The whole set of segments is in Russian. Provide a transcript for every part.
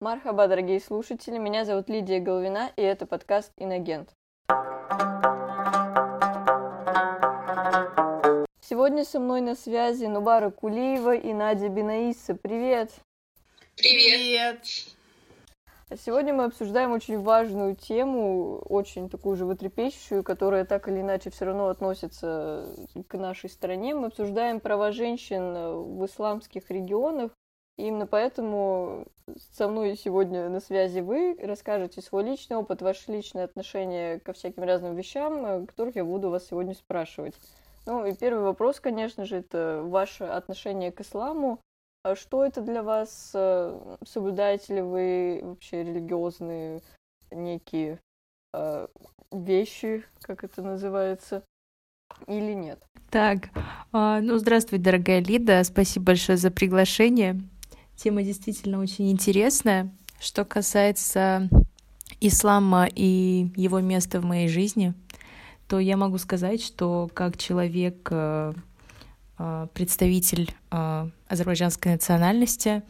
Мархаба, дорогие слушатели, меня зовут Лидия Головина, и это подкаст «Инагент». Сегодня со мной на связи Нубара Кулиева и Надя Бинаиса. Привет! Привет! Сегодня мы обсуждаем очень важную тему, очень такую же животрепещущую, которая так или иначе все равно относится к нашей стране. Мы обсуждаем права женщин в исламских регионах, именно поэтому со мной сегодня на связи вы расскажете свой личный опыт, ваши личные отношения ко всяким разным вещам, которых я буду вас сегодня спрашивать. Ну и первый вопрос, конечно же, это ваше отношение к исламу. А что это для вас? Соблюдаете ли вы вообще религиозные некие э, вещи, как это называется, или нет? Так, а, ну здравствуй, дорогая Лида, спасибо большое за приглашение. Тема действительно очень интересная. Что касается ислама и его места в моей жизни, то я могу сказать, что как человек, э, э, представитель э, азербайджанской национальности,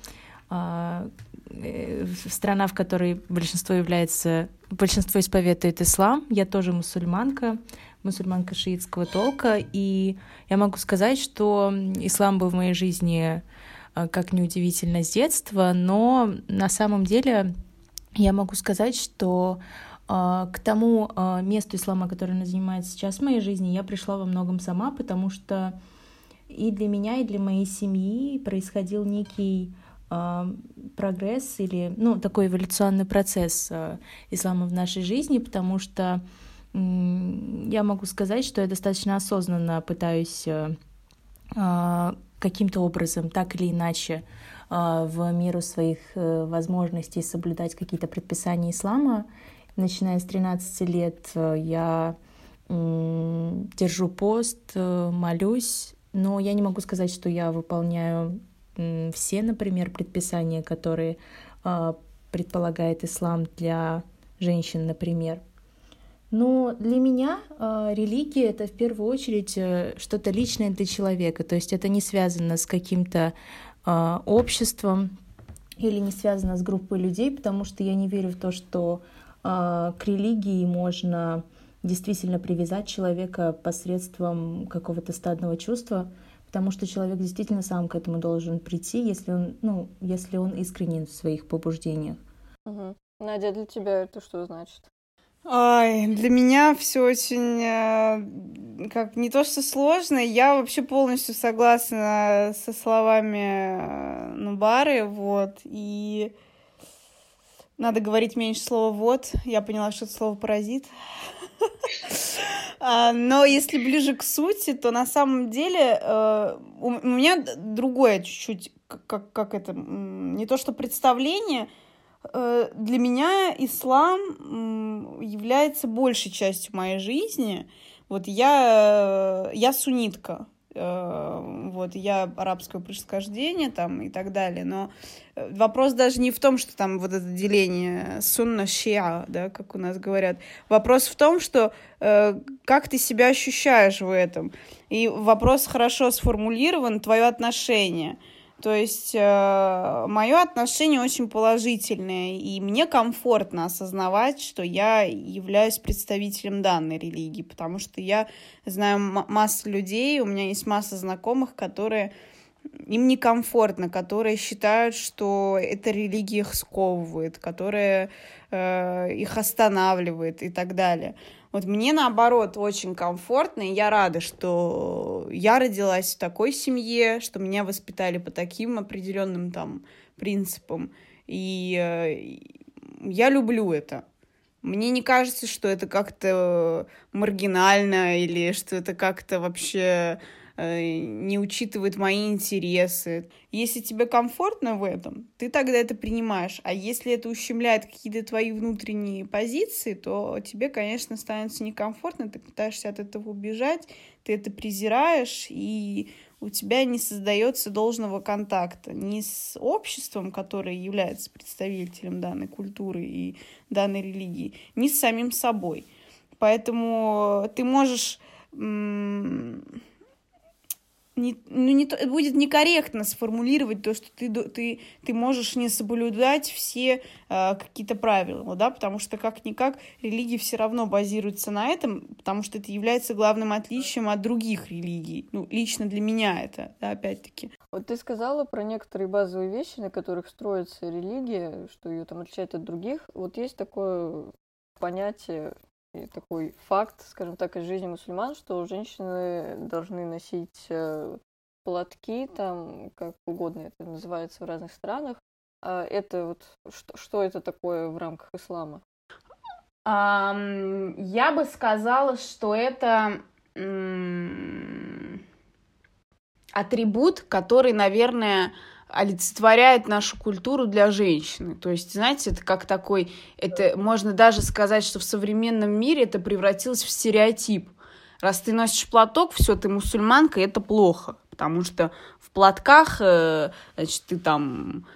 страна, в которой большинство является, большинство исповедует ислам, я тоже мусульманка, мусульманка шиитского толка, и я могу сказать, что ислам был в моей жизни как неудивительно, с детства, но на самом деле я могу сказать, что э, к тому э, месту ислама, которое она занимает сейчас в моей жизни, я пришла во многом сама, потому что и для меня, и для моей семьи происходил некий прогресс или ну, такой эволюционный процесс ислама в нашей жизни, потому что я могу сказать, что я достаточно осознанно пытаюсь каким-то образом, так или иначе, а, в меру своих э, возможностей соблюдать какие-то предписания ислама. Начиная с 13 лет э, я держу пост, э, молюсь, но я не могу сказать, что я выполняю все, например, предписания, которые а, предполагает ислам для женщин, например. Но для меня э, религия это в первую очередь э, что-то личное для человека. То есть это не связано с каким-то э, обществом или не связано с группой людей, потому что я не верю в то, что э, к религии можно действительно привязать человека посредством какого-то стадного чувства, потому что человек действительно сам к этому должен прийти, если он, ну, если он искренен в своих побуждениях. Угу. Надя, для тебя это что значит? Ой, для меня все очень э, как не то что сложно, я вообще полностью согласна со словами э, Нубары, вот, и надо говорить меньше слова «вот», я поняла, что это слово «паразит». А, но если ближе к сути, то на самом деле э, у меня другое чуть-чуть, как, это, не то что представление, для меня ислам является большей частью моей жизни. Вот я, я суннитка, э, вот, я арабского происхождения там и так далее, но э, вопрос даже не в том, что там вот это деление сунна-шиа, да, как у нас говорят, вопрос в том, что э, как ты себя ощущаешь в этом, и вопрос хорошо сформулирован, твое отношение – то есть э, мое отношение очень положительное, и мне комфортно осознавать, что я являюсь представителем данной религии, потому что я знаю массу людей, у меня есть масса знакомых, которые им некомфортно, которые считают, что эта религия их сковывает, которая э, их останавливает и так далее. Вот мне, наоборот, очень комфортно, и я рада, что я родилась в такой семье, что меня воспитали по таким определенным там принципам. И э, я люблю это. Мне не кажется, что это как-то маргинально или что это как-то вообще не учитывает мои интересы. Если тебе комфортно в этом, ты тогда это принимаешь. А если это ущемляет какие-то твои внутренние позиции, то тебе, конечно, становится некомфортно, ты пытаешься от этого убежать, ты это презираешь, и у тебя не создается должного контакта ни с обществом, которое является представителем данной культуры и данной религии, ни с самим собой. Поэтому ты можешь не, ну, не, будет некорректно сформулировать то, что ты, ты, ты можешь не соблюдать все э, какие-то правила, да, потому что как-никак религия все равно базируется на этом, потому что это является главным отличием от других религий. Ну, лично для меня это, да, опять-таки. Вот ты сказала про некоторые базовые вещи, на которых строится религия, что ее там отличает от других. Вот есть такое понятие такой факт, скажем так, из жизни мусульман, что женщины должны носить э, платки, там, как угодно это называется в разных странах. А это вот что, что это такое в рамках ислама? Um, я бы сказала, что это атрибут, который, наверное, олицетворяет нашу культуру для женщины. То есть, знаете, это как такой, это можно даже сказать, что в современном мире это превратилось в стереотип. Раз ты носишь платок, все, ты мусульманка, это плохо, потому что в платках, э, значит, ты там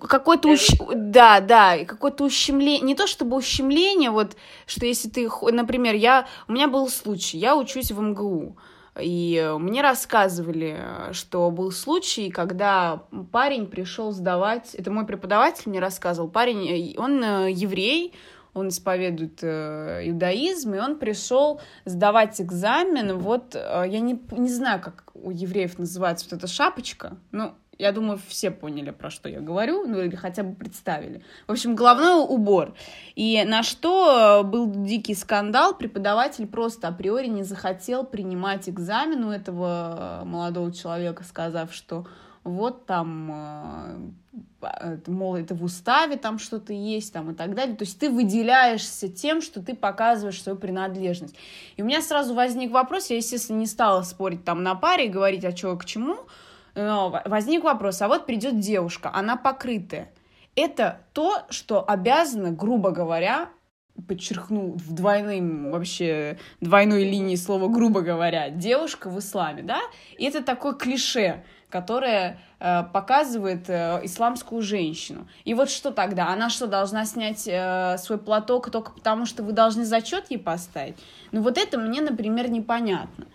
какое-то ущ... да, да, какое-то ущемление, не то чтобы ущемление, вот, что если ты, например, я, у меня был случай, я учусь в МГУ, и мне рассказывали, что был случай, когда парень пришел сдавать, это мой преподаватель мне рассказывал, парень, он э, еврей, он исповедует э, иудаизм, и он пришел сдавать экзамен. Вот э, я не, не знаю, как у евреев называется вот эта шапочка. Ну, я думаю, все поняли, про что я говорю, ну или хотя бы представили. В общем, головной убор. И на что был дикий скандал, преподаватель просто априори не захотел принимать экзамен у этого молодого человека, сказав, что вот там, э, мол, это в уставе там что-то есть там и так далее. То есть ты выделяешься тем, что ты показываешь свою принадлежность. И у меня сразу возник вопрос, я, естественно, не стала спорить там на паре и говорить, а что к чему, но возник вопрос, а вот придет девушка, она покрытая. Это то, что обязано, грубо говоря, подчеркну в двойным вообще двойной линии слова грубо говоря девушка в исламе да? И это такое клише которое э, показывает э, исламскую женщину. И вот что тогда? Она что должна снять э, свой платок только потому что вы должны зачет ей поставить? Ну вот это мне например непонятно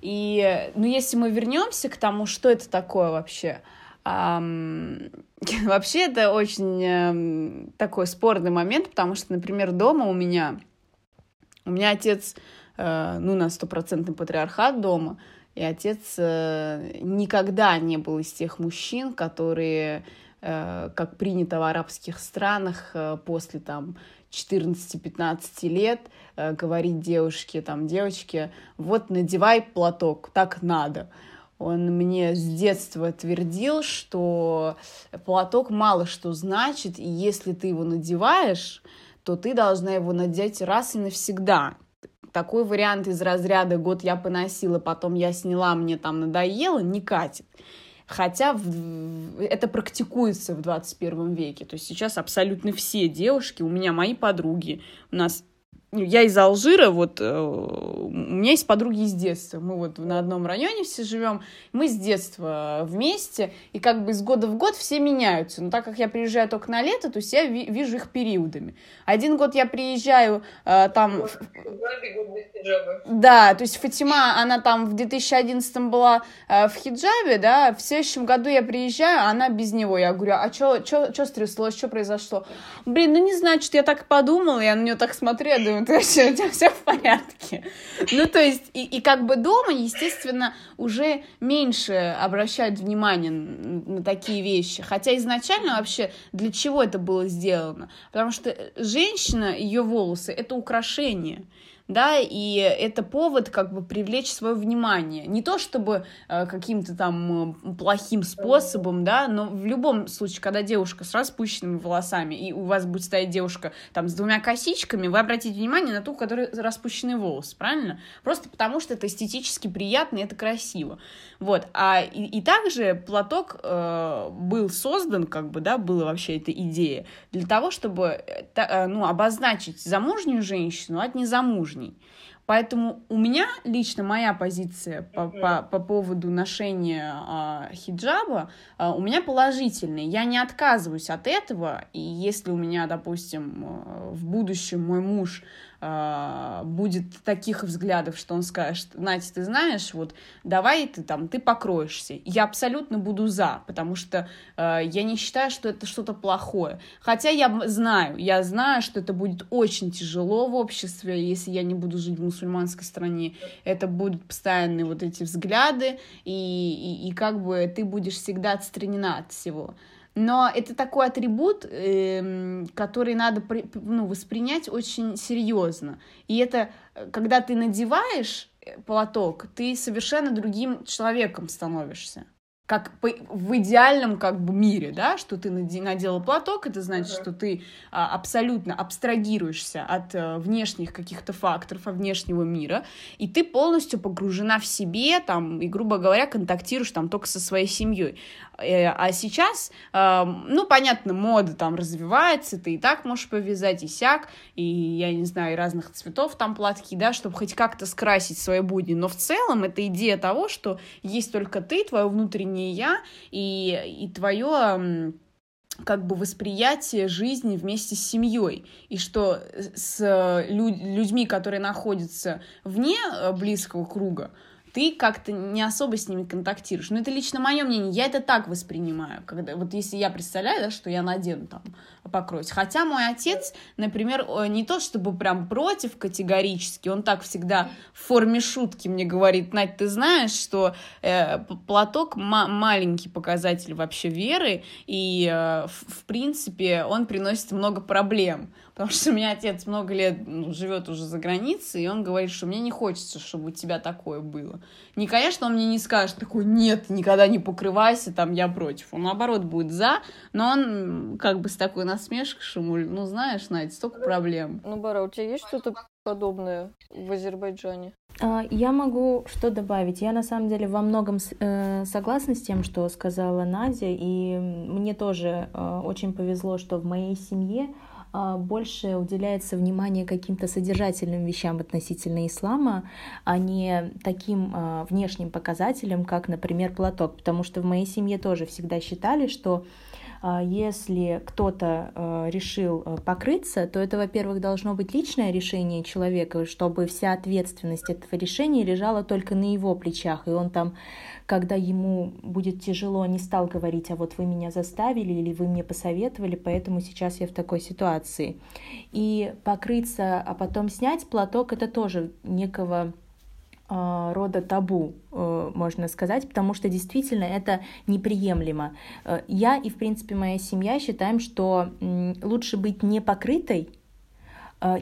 и, ну, если мы вернемся к тому, что это такое вообще, эм, вообще это очень эм, такой спорный момент, потому что, например, дома у меня, у меня отец, э, ну, на стопроцентный патриархат дома, и отец э, никогда не был из тех мужчин, которые, э, как принято в арабских странах, э, после там 14-15 лет э, говорить девушке, там, девочке, вот надевай платок, так надо. Он мне с детства твердил, что платок мало что значит, и если ты его надеваешь, то ты должна его надеть раз и навсегда. Такой вариант из разряда «год я поносила, потом я сняла, мне там надоело» не катит. Хотя в, это практикуется в 21 веке. То есть сейчас абсолютно все девушки, у меня мои подруги, у нас я из Алжира, вот э, у меня есть подруги из детства. Мы вот на одном районе все живем. Мы с детства вместе, и как бы из года в год все меняются. Но так как я приезжаю только на лето, то есть я ви- вижу их периодами. Один год я приезжаю э, там... Да, то есть Фатима, она там в 2011 была э, в хиджабе, да, в следующем году я приезжаю, а она без него. Я говорю, а что стряслось, что произошло? Блин, ну не знаю, что я так подумала, я на нее так смотрю, я думаю, то есть у тебя все в порядке. Ну, то есть, и, и как бы дома, естественно, уже меньше обращают внимание на такие вещи. Хотя изначально вообще для чего это было сделано? Потому что женщина, ее волосы, это украшение да, и это повод как бы привлечь свое внимание. Не то чтобы э, каким-то там э, плохим способом, да, но в любом случае, когда девушка с распущенными волосами, и у вас будет стоять девушка там с двумя косичками, вы обратите внимание на ту, у которой распущенные волосы, правильно? Просто потому что это эстетически приятно и это красиво. Вот, а и, и также платок э, был создан, как бы, да, была вообще эта идея, для того, чтобы, э, э, ну, обозначить замужнюю женщину от незамужней. Поэтому у меня лично моя позиция по, по, по поводу ношения э, хиджаба э, у меня положительная. Я не отказываюсь от этого, и если у меня, допустим, э, в будущем мой муж э, будет таких взглядов, что он скажет, Надя, ты знаешь, вот давай ты там, ты покроешься. Я абсолютно буду за, потому что э, я не считаю, что это что-то плохое. Хотя я знаю, я знаю, что это будет очень тяжело в обществе, если я не буду жить в мусульманской стране. Это будут постоянные вот эти взгляды, и, и, и как бы ты будешь всегда отстранена от всего. Но это такой атрибут, э, который надо ну, воспринять очень серьезно. И это, э, когда ты надеваешь э, платок, ты совершенно другим человеком становишься как в идеальном как бы мире, да, что ты надела платок, это значит, что ты а, абсолютно абстрагируешься от а, внешних каких-то факторов, от внешнего мира, и ты полностью погружена в себе, там, и, грубо говоря, контактируешь там только со своей семьей. Э, а сейчас, а, ну, понятно, мода там развивается, ты и так можешь повязать, и сяк, и, я не знаю, и разных цветов там платки, да, чтобы хоть как-то скрасить свои будни, но в целом это идея того, что есть только ты, твое внутреннее не я, и, и твое как бы восприятие жизни вместе с семьей, и что с людьми, которые находятся вне э, близкого круга, ты как-то не особо с ними контактируешь. Но это лично мое мнение, я это так воспринимаю, когда вот если я представляю, да, что я надену там покроюсь. Хотя мой отец, например, не то чтобы прям против категорически, он так всегда в форме шутки мне говорит, Надь, ты знаешь, что э, платок маленький показатель вообще веры, и э, в, в принципе он приносит много проблем. Потому что у меня отец много лет ну, живет уже за границей, и он говорит, что мне не хочется, чтобы у тебя такое было. Не, конечно, он мне не скажет такой, нет, никогда не покрывайся, там, я против. Он, наоборот, будет за, но он как бы с такой насмешкой, что, ну, знаешь, Надя, столько проблем. Ну, Бара, у тебя есть что-то подобное в Азербайджане? А, я могу что добавить. Я на самом деле во многом э, согласна с тем, что сказала Надя, и мне тоже э, очень повезло, что в моей семье больше уделяется внимание каким-то содержательным вещам относительно ислама, а не таким а, внешним показателям, как, например, платок. Потому что в моей семье тоже всегда считали, что а, если кто-то а, решил а, покрыться, то это, во-первых, должно быть личное решение человека, чтобы вся ответственность этого решения лежала только на его плечах, и он там, когда ему будет тяжело, не стал говорить, а вот вы меня заставили или вы мне посоветовали, поэтому сейчас я в такой ситуации. И покрыться, а потом снять платок, это тоже некого а, рода табу, э, можно сказать, потому что действительно это неприемлемо. Э, я и, в принципе, моя семья считаем, что лучше быть не покрытой,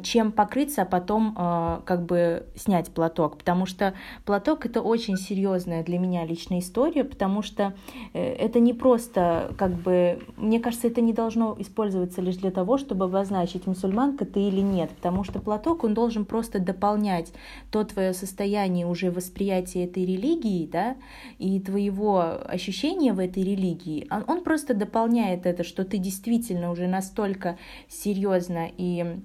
чем покрыться, а потом э, как бы снять платок, потому что платок это очень серьезная для меня личная история, потому что э, это не просто как бы, мне кажется, это не должно использоваться лишь для того, чтобы обозначить, мусульманка ты или нет, потому что платок, он должен просто дополнять то твое состояние уже восприятия этой религии, да, и твоего ощущения в этой религии, он, он просто дополняет это, что ты действительно уже настолько серьезно и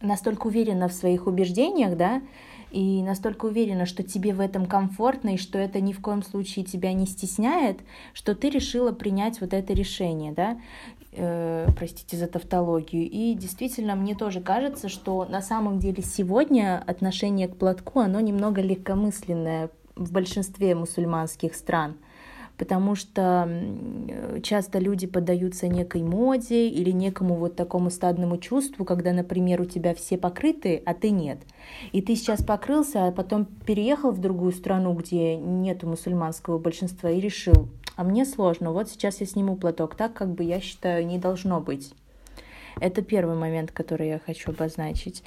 настолько уверена в своих убеждениях, да, и настолько уверена, что тебе в этом комфортно, и что это ни в коем случае тебя не стесняет, что ты решила принять вот это решение, да, э, простите за тавтологию. И действительно, мне тоже кажется, что на самом деле сегодня отношение к платку, оно немного легкомысленное в большинстве мусульманских стран – потому что часто люди поддаются некой моде или некому вот такому стадному чувству, когда, например, у тебя все покрыты, а ты нет. И ты сейчас покрылся, а потом переехал в другую страну, где нету мусульманского большинства, и решил, а мне сложно, вот сейчас я сниму платок, так как бы я считаю не должно быть. Это первый момент, который я хочу обозначить.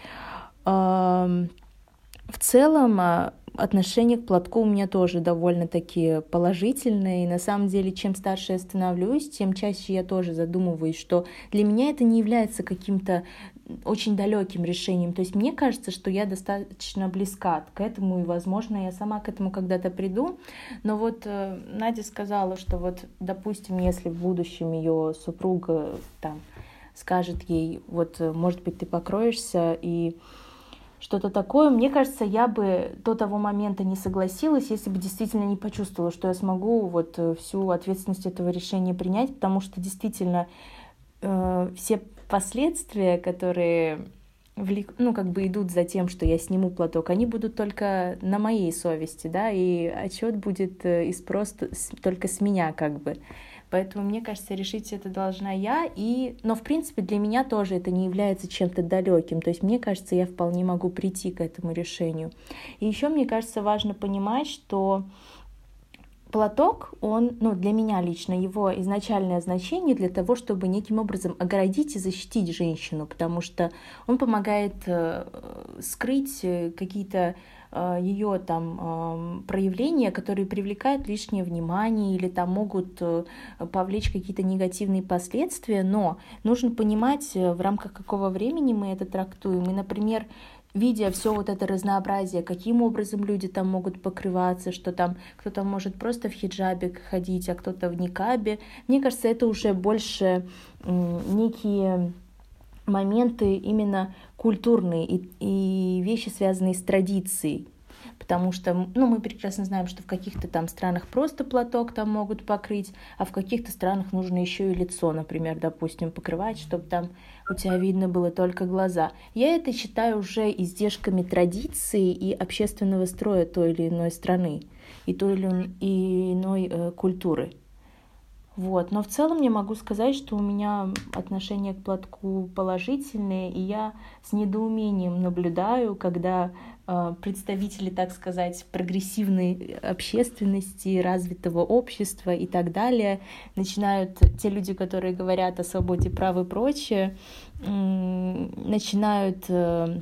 В целом, а, отношение к платку у меня тоже довольно-таки положительное. И на самом деле, чем старше я становлюсь, тем чаще я тоже задумываюсь, что для меня это не является каким-то очень далеким решением. То есть мне кажется, что я достаточно близка к этому, и, возможно, я сама к этому когда-то приду. Но вот э, Надя сказала, что вот, допустим, если в будущем ее супруга там скажет ей, вот, э, может быть, ты покроешься, и что-то такое. Мне кажется, я бы до того момента не согласилась, если бы действительно не почувствовала, что я смогу вот э, всю ответственность этого решения принять, потому что действительно э, все последствия, которые влек... ну, как бы идут за тем, что я сниму платок, они будут только на моей совести, да, и отчет будет э, из просто только с меня, как бы. Поэтому, мне кажется, решить это должна я. И... Но, в принципе, для меня тоже это не является чем-то далеким. То есть, мне кажется, я вполне могу прийти к этому решению. И еще, мне кажется, важно понимать, что платок, он, ну, для меня лично, его изначальное значение для того, чтобы неким образом оградить и защитить женщину, потому что он помогает э, скрыть э, какие-то ее там проявления, которые привлекают лишнее внимание или там могут э, повлечь какие-то негативные последствия, но нужно понимать, э, в рамках какого времени мы это трактуем. И, например, видя все вот это разнообразие, каким образом люди там могут покрываться, что там кто-то может просто в хиджабе ходить, а кто-то в никабе. Мне кажется, это уже больше некие моменты именно культурные и, и вещи, связанные с традицией. Потому что ну, мы прекрасно знаем, что в каких-то там странах просто платок там могут покрыть, а в каких-то странах нужно еще и лицо, например, допустим, покрывать, чтобы там у тебя видно было только глаза. Я это считаю уже издержками традиции и общественного строя той или иной страны и той или иной э, культуры. Вот. Но в целом я могу сказать, что у меня отношение к платку положительное, и я с недоумением наблюдаю, когда э, представители, так сказать, прогрессивной общественности, развитого общества и так далее начинают, те люди, которые говорят о свободе прав и прочее, э, начинают... Э,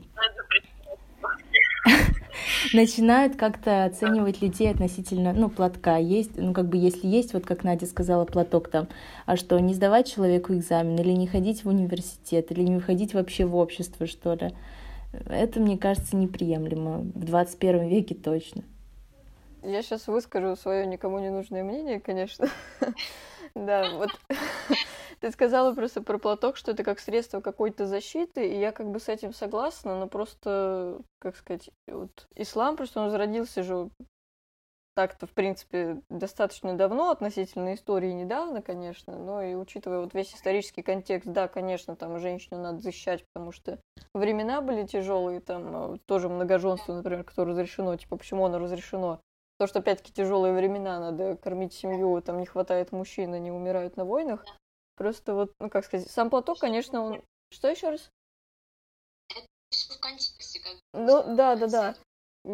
начинают как-то оценивать людей относительно, ну, платка. Есть, ну, как бы, если есть, вот как Надя сказала, платок там, а что, не сдавать человеку экзамен, или не ходить в университет, или не входить вообще в общество, что ли. Это, мне кажется, неприемлемо. В 21 веке точно. Я сейчас выскажу свое никому не нужное мнение, конечно. Да, вот ты сказала просто про платок, что это как средство какой-то защиты, и я как бы с этим согласна, но просто, как сказать, вот ислам просто он зародился же так-то, в принципе, достаточно давно, относительно истории недавно, конечно, но и учитывая вот весь исторический контекст, да, конечно, там женщину надо защищать, потому что времена были тяжелые, там э, тоже многоженство, например, которое разрешено, типа, почему оно разрешено? То, что, опять-таки, тяжелые времена, надо кормить семью, там не хватает мужчин, они умирают на войнах. Просто вот, ну как сказать, сам платок, конечно, он... Что еще раз? Ну, да, да, да.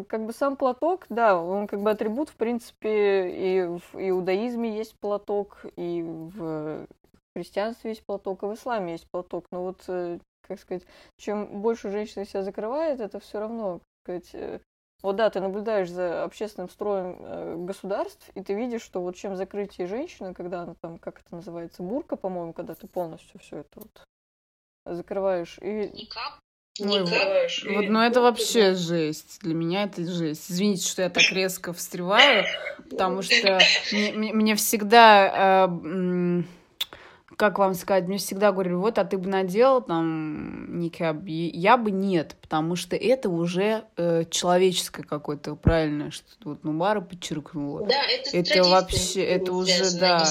Как бы сам платок, да, он как бы атрибут, в принципе, и в иудаизме есть платок, и в христианстве есть платок, и в исламе есть платок. Но вот, э, как сказать, чем больше женщина себя закрывает, это все равно, как сказать, э, вот да, ты наблюдаешь за общественным строем э, государств, и ты видишь, что вот чем закрытие женщины, когда она там, как это называется, бурка, по-моему, когда ты полностью все это вот закрываешь. И... Никак. Ой, вот, вот, ну это вообще жесть. Для меня это жесть. Извините, что я так резко встреваю, потому что мне, мне всегда э, как вам сказать, мне всегда говорили, вот, а ты бы надел там никаб, я бы нет, потому что это уже э, человеческое какое-то правильное, что вот Нубара подчеркнула. Да, это, это вообще, это уже, да.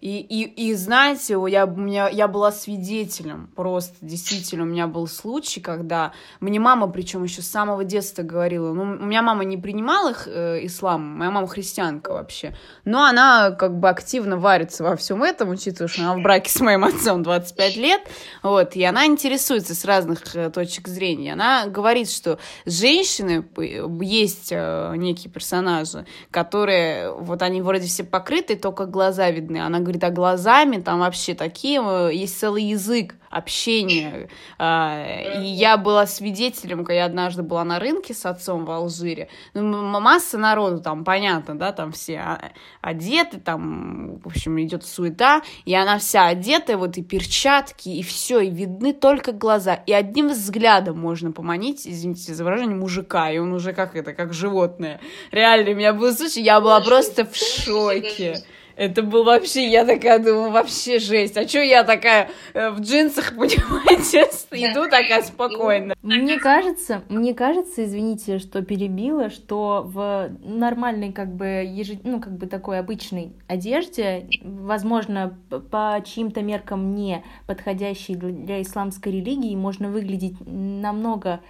И, и, и знаете, я, у меня, я была свидетелем, просто действительно, у меня был случай, когда мне мама, причем еще с самого детства говорила, ну, у меня мама не принимала их, э, ислам, моя мама христианка вообще, но она как бы активно варится во всем этом, учитывая, что она в браке с моим отцом 25 лет, вот, и она интересуется с разных э, точек зрения. Она говорит, что женщины, есть э, некие персонажи, которые, вот они вроде все покрыты, только глаза видны. Она говорит, а глазами там вообще такие, э, есть целый язык общения. А, и я была свидетелем, когда я однажды была на рынке с отцом в Алжире. Ну, масса народу там, понятно, да, там все а, одеты, там, в общем, идет суета, и она вся одетая, вот и перчатки, и все, и видны только глаза. И одним взглядом можно поманить, извините за выражение, мужика, и он уже как это, как животное. Реально, у меня был случай, я была просто в шоке. Это был вообще, я такая думаю, вообще жесть. А что я такая э, в джинсах, понимаете, иду такая спокойно. Мне кажется, мне кажется, извините, что перебила, что в нормальной, как бы, ежед... ну, как бы такой обычной одежде, возможно, по чьим-то меркам не подходящей для исламской религии, можно выглядеть намного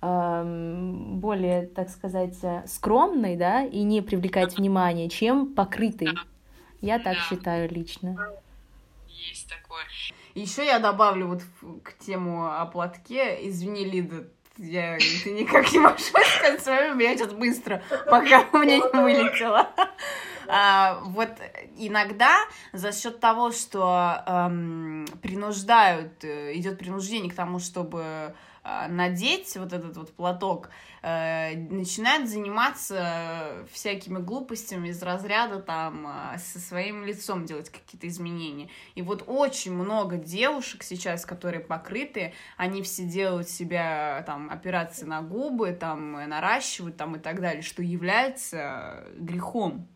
более, так сказать, скромной, да, и не привлекать внимание, чем покрытой. Я так считаю лично. Есть такое. Еще я добавлю вот к тему о платке. Извини, Лида, я ты никак не можешь сказать свое, меня сейчас быстро, пока у меня не вылетело. А, вот иногда за счет того, что эм, принуждают, э, идет принуждение к тому, чтобы надеть вот этот вот платок, э, начинают заниматься всякими глупостями из разряда там а, со своим лицом делать какие-то изменения. И вот очень много девушек сейчас, которые покрыты, они все делают себя там операции на губы, там наращивают там и так далее, что является грехом.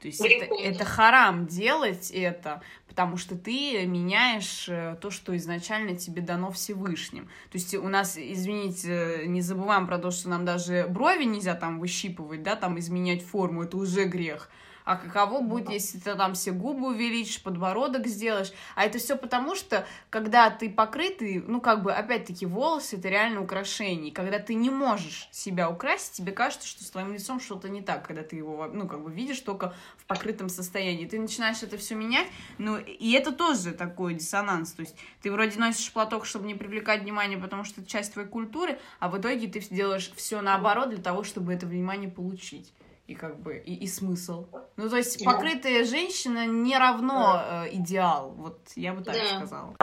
То есть это, это харам делать это, потому что ты меняешь э, то, что изначально тебе дано Всевышним. То есть у нас, извините, не забываем про то, что нам даже брови нельзя там выщипывать, да, там изменять форму, это уже грех а каково будет, если ты там все губы увеличишь, подбородок сделаешь. А это все потому, что когда ты покрытый, ну, как бы, опять-таки, волосы — это реально украшение. Когда ты не можешь себя украсить, тебе кажется, что с твоим лицом что-то не так, когда ты его, ну, как бы, видишь только в покрытом состоянии. Ты начинаешь это все менять, ну, и это тоже такой диссонанс. То есть ты вроде носишь платок, чтобы не привлекать внимание, потому что это часть твоей культуры, а в итоге ты делаешь все наоборот для того, чтобы это внимание получить и как бы и, и смысл. Ну, то есть покрытая женщина не равно да. э, идеал. Вот я бы так да. сказала.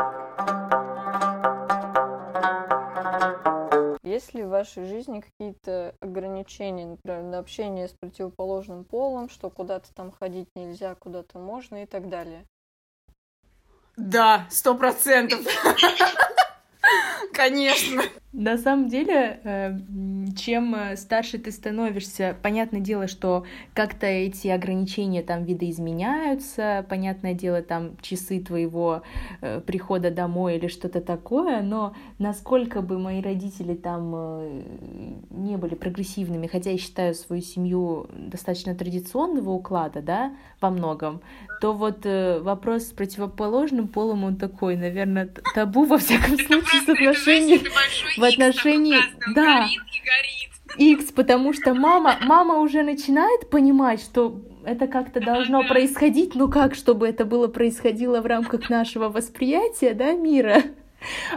Есть ли в вашей жизни какие-то ограничения, например, на общение с противоположным полом, что куда-то там ходить нельзя, куда-то можно и так далее? Да, сто процентов. Конечно. На самом деле, э, чем э, старше ты становишься, понятное дело, что как-то эти ограничения там видоизменяются, понятное дело, там часы твоего э, прихода домой или что-то такое, но насколько бы мои родители там не были прогрессивными, хотя я считаю свою семью достаточно традиционного уклада, да, во многом, то вот вопрос с противоположным полом, он такой, наверное, табу во всяком случае с отношением в отношении... Да, X, потому что мама, мама уже начинает понимать, что это как-то должно происходить, но как, чтобы это было происходило в рамках нашего восприятия, да, мира.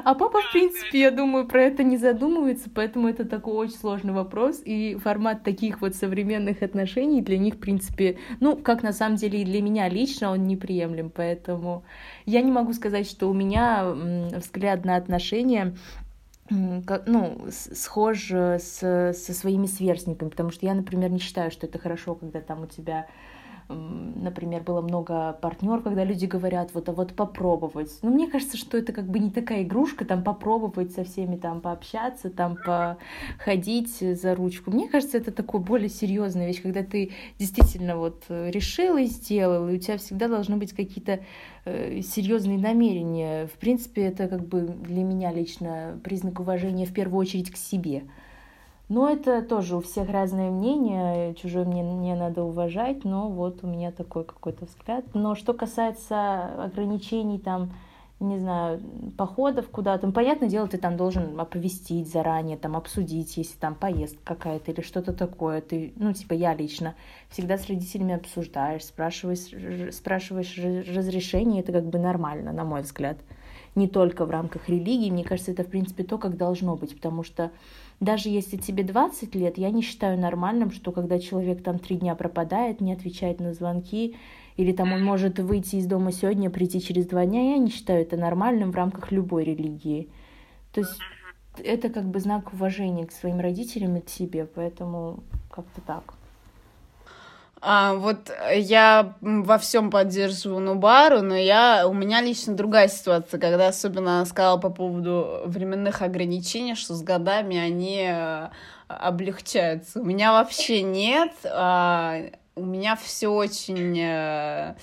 А папа, в принципе, я думаю, про это не задумывается, поэтому это такой очень сложный вопрос, и формат таких вот современных отношений для них, в принципе, ну, как на самом деле и для меня лично он неприемлем, поэтому я не могу сказать, что у меня взгляд на отношения ну, схож с, со своими сверстниками, потому что я, например, не считаю, что это хорошо, когда там у тебя например, было много партнеров, когда люди говорят, вот, а вот попробовать. Но мне кажется, что это как бы не такая игрушка, там попробовать со всеми там пообщаться, там походить за ручку. Мне кажется, это такое более серьезная вещь, когда ты действительно вот решил и сделал, и у тебя всегда должны быть какие-то э, серьезные намерения. В принципе, это как бы для меня лично признак уважения в первую очередь к себе. Но это тоже у всех разное мнение, чужое мне не надо уважать, но вот у меня такой какой-то взгляд. Но что касается ограничений там, не знаю, походов куда-то, ну, понятное дело, ты там должен оповестить заранее, там обсудить, если там поездка какая-то или что-то такое. Ты, ну, типа я лично всегда с родителями обсуждаешь, спрашиваешь, спрашиваешь разрешение, это как бы нормально, на мой взгляд. Не только в рамках религии, мне кажется, это в принципе то, как должно быть, потому что даже если тебе 20 лет, я не считаю нормальным, что когда человек там три дня пропадает, не отвечает на звонки, или там он может выйти из дома сегодня, прийти через два дня, я не считаю это нормальным в рамках любой религии. То есть это как бы знак уважения к своим родителям и к себе, поэтому как-то так. А, вот я во всем поддерживаю Нубару, но я, у меня лично другая ситуация, когда особенно она сказала по поводу временных ограничений, что с годами они э, облегчаются. У меня вообще нет. А, у меня все очень, э,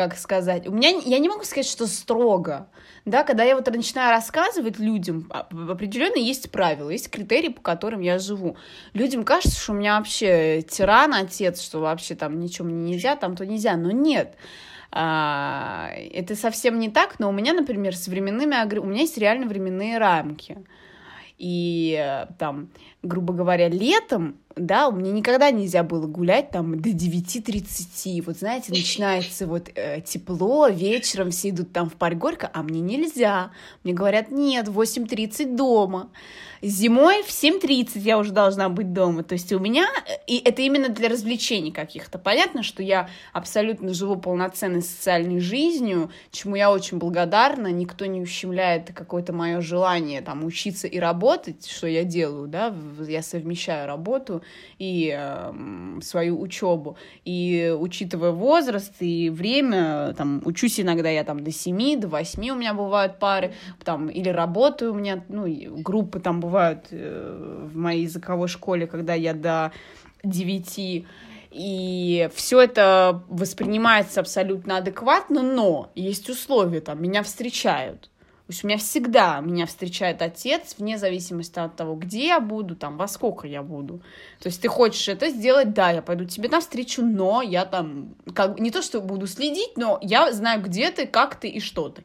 как сказать, у меня, я не могу сказать, что строго, да, когда я вот начинаю рассказывать людям, а, определенно есть правила, есть критерии, по которым я живу. Людям кажется, что у меня вообще тиран, отец, что вообще там ничего мне нельзя, там то нельзя, но нет. А, это совсем не так, но у меня, например, с временными, у меня есть реально временные рамки. И э, там, грубо говоря, летом да, у меня никогда нельзя было гулять там до 9.30, вот знаете, начинается вот э, тепло, вечером все идут там в парк Горько, а мне нельзя, мне говорят, нет, в 8.30 дома, Зимой в 7.30 я уже должна быть дома. То есть у меня... И это именно для развлечений каких-то. Понятно, что я абсолютно живу полноценной социальной жизнью, чему я очень благодарна. Никто не ущемляет какое-то мое желание там учиться и работать, что я делаю, да. Я совмещаю работу и э, свою учебу. И учитывая возраст и время, там, учусь иногда я там до 7, до 8 у меня бывают пары, там, или работаю у меня, ну, группы там бывают э, в моей языковой школе, когда я до 9 и все это воспринимается абсолютно адекватно, но есть условия, там, меня встречают. То есть у меня всегда меня встречает отец, вне зависимости от того, где я буду, там, во сколько я буду. То есть ты хочешь это сделать, да, я пойду тебе навстречу, но я там, как не то, что буду следить, но я знаю, где ты, как ты и что ты.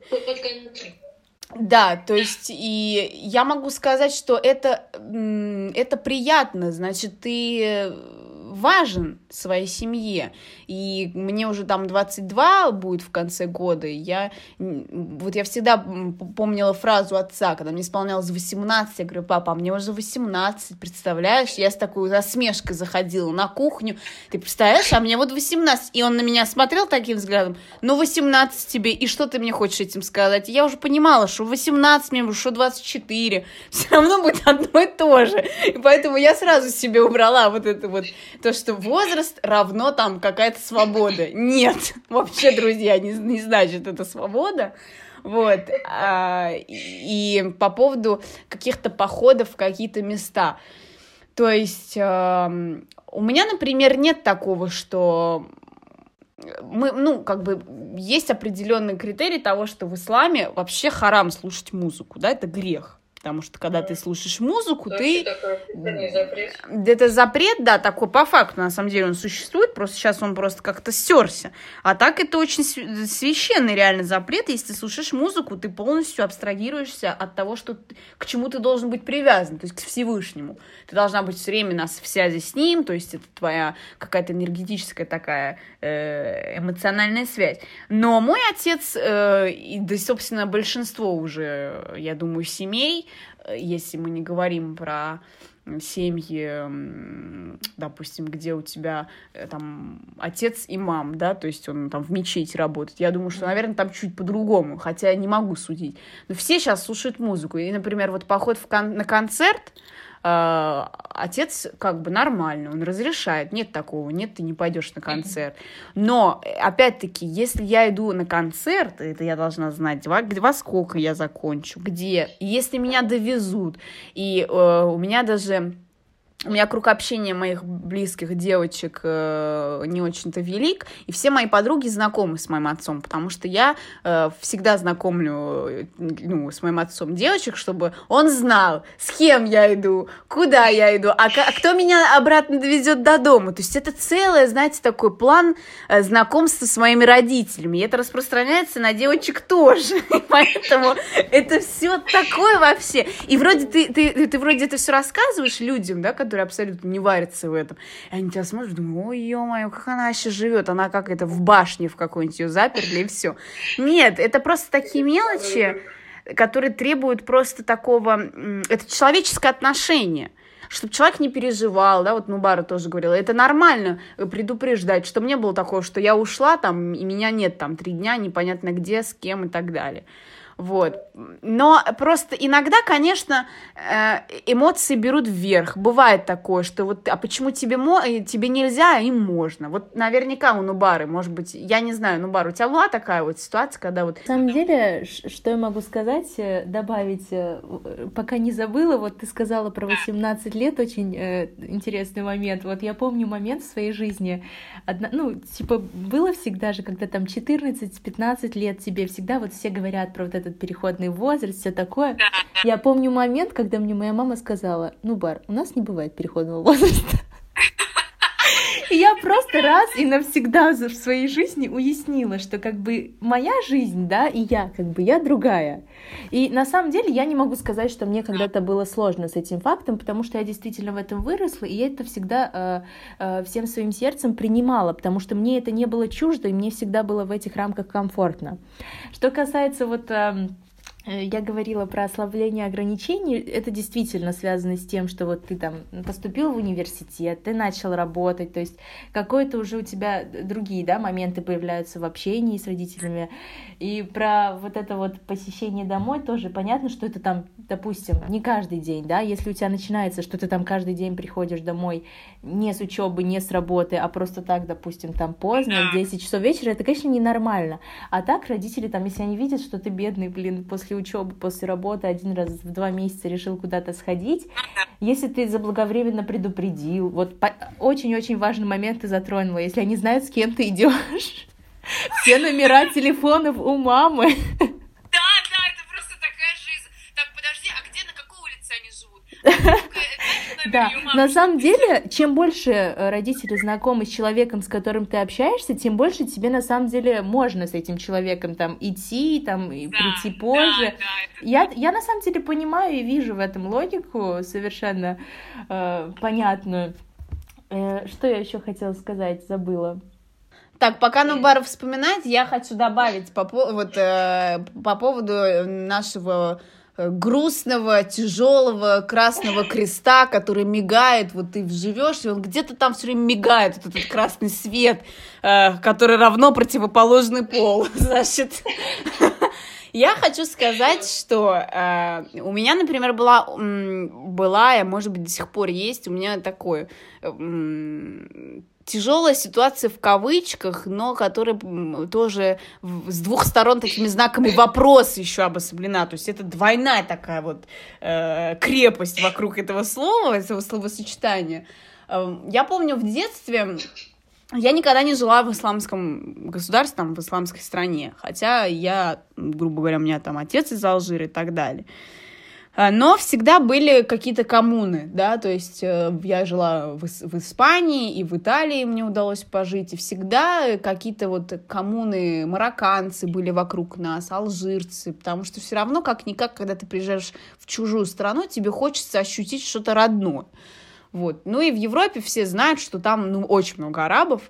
Да, то есть и я могу сказать, что это, это приятно, значит, ты важен своей семье. И мне уже там 22 будет в конце года. И я, вот я всегда помнила фразу отца, когда мне исполнялось 18, я говорю, папа, а мне уже 18, представляешь? Я с такой насмешкой заходила на кухню. Ты представляешь, а мне вот 18. И он на меня смотрел таким взглядом, ну 18 тебе, и что ты мне хочешь этим сказать? я уже понимала, что 18 мне, что 24, все равно будет одно и то же. И поэтому я сразу себе убрала вот это вот то, что возраст равно там какая-то свобода. Нет, вообще, друзья, не, не значит это свобода. Вот. А, и по поводу каких-то походов в какие-то места. То есть э, у меня, например, нет такого, что мы, ну, как бы, есть определенный критерий того, что в исламе вообще харам слушать музыку, да, это грех потому что когда ты слушаешь музыку, То ты... Запрет? Это запрет, да, такой по факту, на самом деле он существует, просто сейчас он просто как-то стерся. А так это очень священный реально запрет, если ты слушаешь музыку, ты полностью абстрагируешься от того, что к чему ты должен быть привязан, то есть к Всевышнему. Ты должна быть все время на связи с ним, то есть это твоя какая-то энергетическая такая э, эмоциональная связь. Но мой отец, э, и, да, собственно, большинство уже, я думаю, семей, если мы не говорим про семьи, допустим, где у тебя э, там отец и мам, да, то есть он там в мечети работает. Я думаю, что, наверное, там чуть по-другому, хотя я не могу судить. Но все сейчас слушают музыку. И, например, вот поход в кон- на концерт, э, отец как бы нормально, он разрешает, нет такого, нет, ты не пойдешь на концерт. Но, опять-таки, если я иду на концерт, это я должна знать, во, во сколько я закончу, где, если меня довезут, и э, у меня даже у меня круг общения моих близких девочек э, не очень-то велик, и все мои подруги знакомы с моим отцом, потому что я э, всегда знакомлю э, ну, с моим отцом девочек, чтобы он знал, с кем я иду, куда я иду, а, а кто меня обратно довезет до дома. То есть это целое, знаете, такой план э, знакомства с моими родителями, и это распространяется на девочек тоже, поэтому это все такое вообще. И вроде ты, ты, ты, ты вроде это все рассказываешь людям, да, которые абсолютно не варятся в этом. И они тебя смотрят, думают, ой, ё-моё, как она еще живет, она как это в башне в какой-нибудь ее заперли, и все. Нет, это просто такие мелочи, которые требуют просто такого... Это человеческое отношение чтобы человек не переживал, да, вот Нубара тоже говорила, это нормально предупреждать, чтобы не было такого, что я ушла там, и меня нет там три дня, непонятно где, с кем и так далее. Вот. Но просто иногда, конечно, э, эмоции берут вверх. Бывает такое, что вот, а почему тебе, мо э, тебе нельзя, а им можно? Вот наверняка у Нубары, может быть, я не знаю, Нубар, у тебя была такая вот ситуация, когда вот... На самом деле, что я могу сказать, э, добавить, пока не забыла, вот ты сказала про 18 лет, очень э, интересный момент. Вот я помню момент в своей жизни, одна, ну, типа, было всегда же, когда там 14-15 лет тебе всегда вот все говорят про вот этот переходный возраст, все такое. Я помню момент, когда мне моя мама сказала, ну, Бар, у нас не бывает переходного возраста. И я просто раз и навсегда в своей жизни уяснила, что как бы моя жизнь, да, и я, как бы я другая. И на самом деле я не могу сказать, что мне когда-то было сложно с этим фактом, потому что я действительно в этом выросла, и я это всегда э, э, всем своим сердцем принимала, потому что мне это не было чуждо, и мне всегда было в этих рамках комфортно. Что касается вот... Э, я говорила про ослабление ограничений, это действительно связано с тем, что вот ты там поступил в университет, ты начал работать, то есть какой-то уже у тебя другие да, моменты появляются в общении с родителями. И про вот это вот посещение домой тоже понятно, что это там, допустим, не каждый день, да, если у тебя начинается, что ты там каждый день приходишь домой не с учебы, не с работы, а просто так, допустим, там поздно, в 10 часов вечера, это, конечно, ненормально. А так родители там, если они видят, что ты бедный, блин, после после учебы, после работы один раз в два месяца решил куда-то сходить, если ты заблаговременно предупредил, вот очень-очень важный момент ты затронула, если они знают, с кем ты идешь, все номера телефонов у мамы. Да, да, это просто такая жизнь. Так, подожди, а где, на какой улице они живут? Да, на самом деле, чем больше э, родители знакомы с человеком, с которым ты общаешься, тем больше тебе на самом деле можно с этим человеком там идти, там и да, прийти позже. Да, да, я, я на самом деле понимаю и вижу в этом логику совершенно э, понятную. Э, что я еще хотела сказать, забыла. Так, пока Нубаров вспоминает, я хочу добавить по, вот, э, по поводу нашего Э, грустного, тяжелого красного креста, который мигает, вот ты вживешь, и он где-то там все время мигает, вот этот красный свет, э, который равно противоположный пол. Значит, я хочу сказать, что э, у меня, например, была, была, а может быть до сих пор есть, у меня такое тяжелая ситуация в кавычках, но которая тоже с двух сторон такими знаками вопрос еще обособлена. То есть это двойная такая вот э, крепость вокруг этого слова, этого словосочетания. Э, я помню в детстве я никогда не жила в исламском государстве, там, в исламской стране, хотя я, грубо говоря, у меня там отец из Алжира и так далее. А, но всегда были какие-то коммуны, да, то есть э, я жила в, в Испании и в Италии мне удалось пожить, и всегда какие-то вот коммуны, марокканцы были вокруг нас, алжирцы, потому что все равно как-никак, когда ты приезжаешь в чужую страну, тебе хочется ощутить что-то родное. Вот. Ну и в Европе все знают, что там ну, очень много арабов.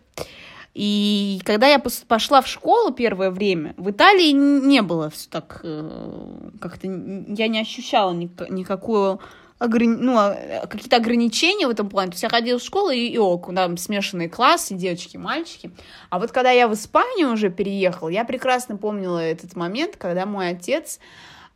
И когда я пошла в школу первое время, в Италии не было все так э, как-то я не ощущала никакую ограни... ну, а, какие-то ограничения в этом плане. То есть я ходила в школу и, и ок, там смешанные классы, девочки, мальчики. А вот когда я в Испанию уже переехала, я прекрасно помнила этот момент, когда мой отец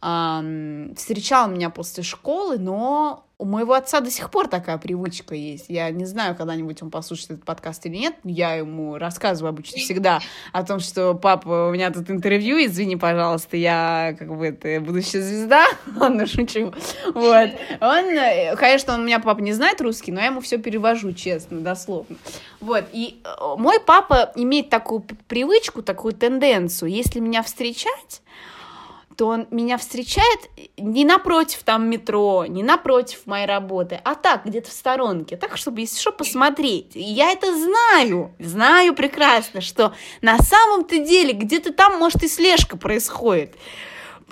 эм, встречал меня после школы, но у моего отца до сих пор такая привычка есть. Я не знаю, когда-нибудь он послушает этот подкаст или нет. Я ему рассказываю обычно всегда о том, что папа, у меня тут интервью, извини, пожалуйста, я как бы это будущая звезда. Ладно, шучу. Вот. Он, конечно, он у меня папа не знает русский, но я ему все перевожу, честно, дословно. Вот. И э, мой папа имеет такую привычку, такую тенденцию, если меня встречать, то он меня встречает не напротив там метро, не напротив моей работы, а так, где-то в сторонке, так, чтобы, если что, посмотреть. И я это знаю, знаю прекрасно, что на самом-то деле где-то там, может, и слежка происходит.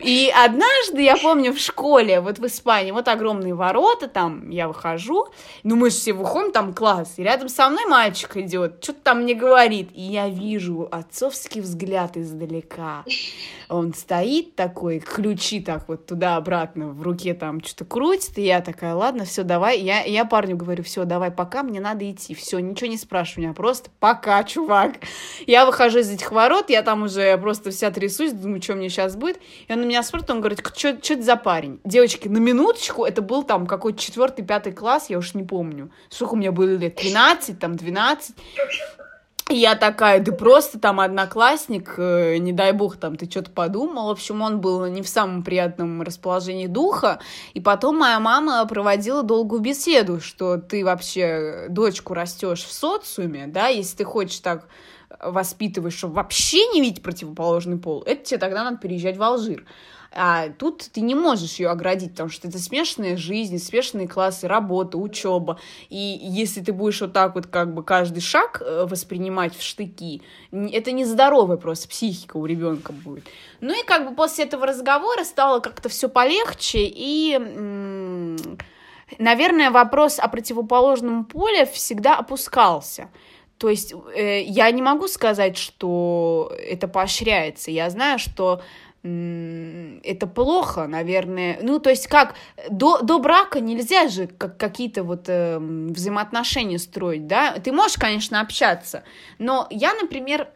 И однажды, я помню, в школе, вот в Испании, вот огромные ворота, там я выхожу, ну мы же все выходим, там класс, и рядом со мной мальчик идет, что-то там мне говорит, и я вижу отцовский взгляд издалека. Он стоит такой, ключи так вот туда-обратно в руке там что-то крутит, и я такая, ладно, все, давай. Я, я парню говорю, все, давай, пока, мне надо идти. Все, ничего не спрашивай меня, просто пока, чувак. Я выхожу из этих ворот, я там уже просто вся трясусь, думаю, что мне сейчас будет. И он меня смотрит, он говорит, что это за парень? Девочки, на минуточку, это был там какой-то четвертый, пятый класс, я уж не помню. Сколько у меня было лет? 13, там, 12. И я такая, да просто там одноклассник, э, не дай бог, там ты что-то подумал. В общем, он был не в самом приятном расположении духа. И потом моя мама проводила долгую беседу, что ты вообще дочку растешь в социуме, да, если ты хочешь так воспитываешь, чтобы вообще не видеть противоположный пол, это тебе тогда надо переезжать в Алжир. А тут ты не можешь ее оградить, потому что это смешанная жизнь, смешанные классы, работа, учеба. И если ты будешь вот так вот как бы каждый шаг э, воспринимать в штыки, это нездоровая просто психика у ребенка будет. Ну и как бы после этого разговора стало как-то все полегче, и, наверное, вопрос о противоположном поле всегда опускался. То есть э, я не могу сказать, что это поощряется. Я знаю, что это плохо, наверное. Ну, то есть как до, до брака нельзя же как, какие-то вот э, взаимоотношения строить, да? Ты можешь, конечно, общаться, но я, например,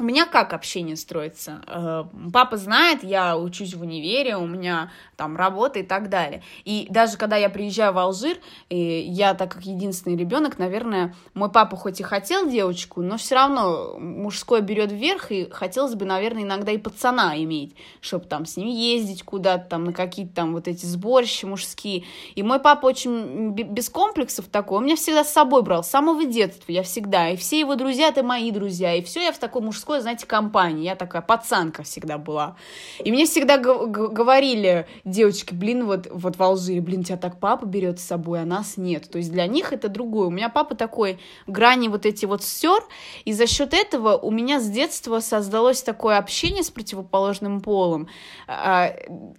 у меня как общение строится? Э, папа знает, я учусь в универе, у меня там работа и так далее. И даже когда я приезжаю в Алжир, я так как единственный ребенок, наверное, мой папа хоть и хотел девочку, но все равно мужское берет вверх, и хотелось бы, наверное, иногда и пацана иметь, чтобы там с ним ездить куда-то, там на какие-то там вот эти сборища мужские. И мой папа очень без комплексов такой, он меня всегда с собой брал, с самого детства, я всегда, и все его друзья, это мои друзья, и все я в такой мужской мужской, знаете, компании. Я такая пацанка всегда была. И мне всегда говорили девочки, блин, вот, вот в Алжире, блин, тебя так папа берет с собой, а нас нет. То есть для них это другое. У меня папа такой грани вот эти вот стер, и за счет этого у меня с детства создалось такое общение с противоположным полом, а,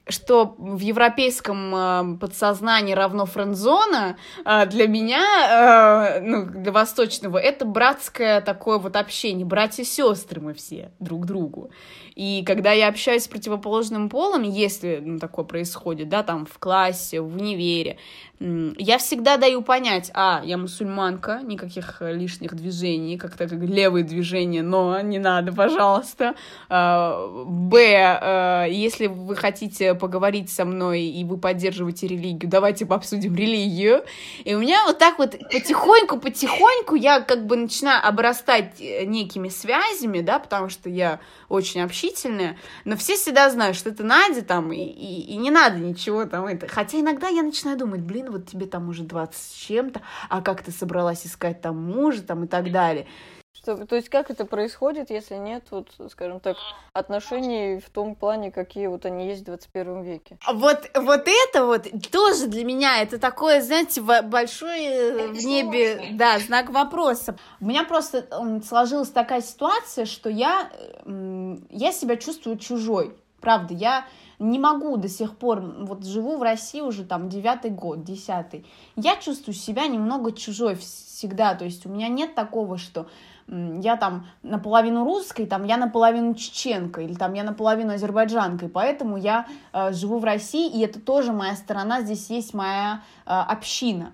что в европейском а, подсознании равно френдзона, а, для меня, ну, для восточного, это братское такое вот общение, братья-сестры сестры мы все друг другу. И когда я общаюсь с противоположным полом, если ну, такое происходит, да, там в классе, в универе, я всегда даю понять, а, я мусульманка, никаких лишних движений, как-то как левые движения, но не надо, пожалуйста. А, б, а, если вы хотите поговорить со мной и вы поддерживаете религию, давайте обсудим религию. И у меня вот так вот потихоньку-потихоньку я как бы начинаю обрастать э, некими связями, да, потому что я очень общительная, но все всегда знают, что это Надя там, и, и, и не надо ничего там это. Хотя иногда я начинаю думать, блин, вот тебе там уже 20 с чем-то, а как ты собралась искать там мужа там и так далее. Что, то есть как это происходит, если нет, вот, скажем так, отношений в том плане, какие вот они есть в 21 веке? А вот, вот это вот тоже для меня, это такое, знаете, большой э, в небе, да, знак вопроса. У меня просто сложилась такая ситуация, что я, я себя чувствую чужой. Правда, я не могу до сих пор, вот живу в России уже там девятый год, десятый. Я чувствую себя немного чужой всегда, то есть у меня нет такого, что я там наполовину русской, там я наполовину чеченка, или там я наполовину азербайджанкой, поэтому я э, живу в России, и это тоже моя сторона, здесь есть моя э, община.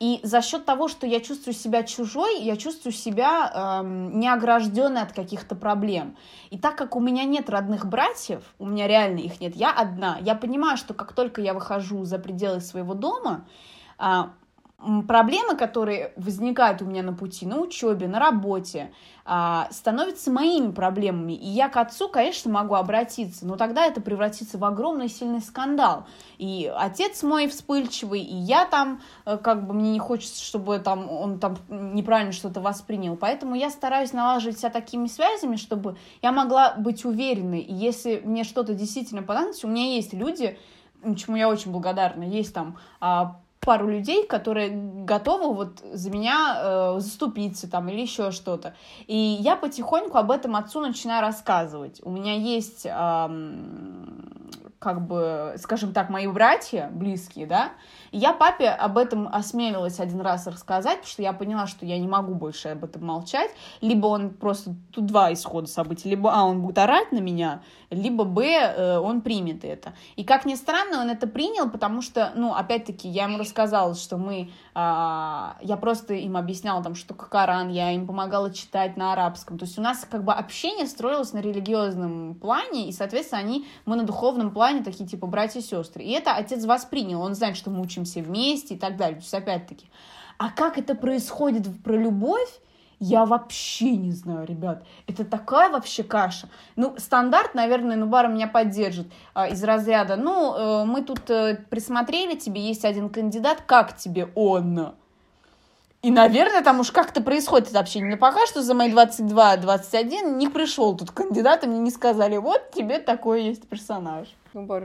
И за счет того, что я чувствую себя чужой, я чувствую себя эм, неогражденной от каких-то проблем. И так как у меня нет родных братьев, у меня реально их нет, я одна, я понимаю, что как только я выхожу за пределы своего дома, э, проблемы, которые возникают у меня на пути, на учебе, на работе, а, становятся моими проблемами. И я к отцу, конечно, могу обратиться, но тогда это превратится в огромный сильный скандал. И отец мой вспыльчивый, и я там, э, как бы мне не хочется, чтобы там, он там неправильно что-то воспринял. Поэтому я стараюсь налаживать себя такими связями, чтобы я могла быть уверенной. И если мне что-то действительно понадобится, у меня есть люди, чему я очень благодарна, есть там а, пару людей, которые готовы вот за меня э, заступиться там или еще что-то. И я потихоньку об этом отцу начинаю рассказывать. У меня есть э, как бы, скажем так, мои братья близкие, да, я папе об этом осмелилась один раз рассказать, потому что я поняла, что я не могу больше об этом молчать, либо он просто, тут два исхода событий, либо, а, он будет орать на меня, либо, б, э, он примет это. И, как ни странно, он это принял, потому что, ну, опять-таки, я ему рассказала, что мы, а, я просто им объясняла, там, что Коран, я им помогала читать на арабском, то есть у нас, как бы, общение строилось на религиозном плане, и, соответственно, они, мы на духовном плане такие, типа, братья и сестры. И это отец воспринял, он знает, что мы учимся вместе и так далее. То есть, опять-таки, а как это происходит про любовь, я вообще не знаю, ребят. Это такая вообще каша. Ну, стандарт, наверное, Нубара меня поддержит а, из разряда. Ну, э, мы тут э, присмотрели, тебе есть один кандидат, как тебе он? И, наверное, там уж как-то происходит это общение. Но пока что за мои 22-21 не пришел тут кандидат, и мне не сказали, вот тебе такой есть персонаж. Ну, Бар,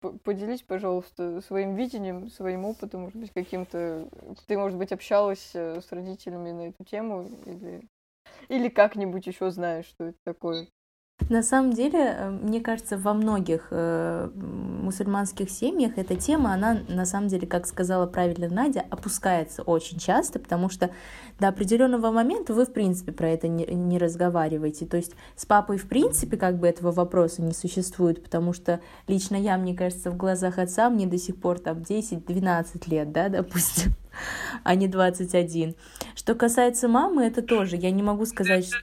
поделись, пожалуйста, своим видением, своим опытом, может быть, каким-то... Ты, может быть, общалась э, с родителями на эту тему или, или как-нибудь еще знаешь, что это такое? На самом деле, э, мне кажется, во многих э, мусульманских семьях эта тема, она на самом деле, как сказала правильно Надя, опускается очень часто, потому что до определенного момента вы, в принципе, про это не, не разговариваете. То есть с папой, в принципе, как бы этого вопроса не существует, потому что лично я, мне кажется, в глазах отца мне до сих пор там 10-12 лет, да, допустим а не 21. Что касается мамы, это тоже, я не могу сказать, что...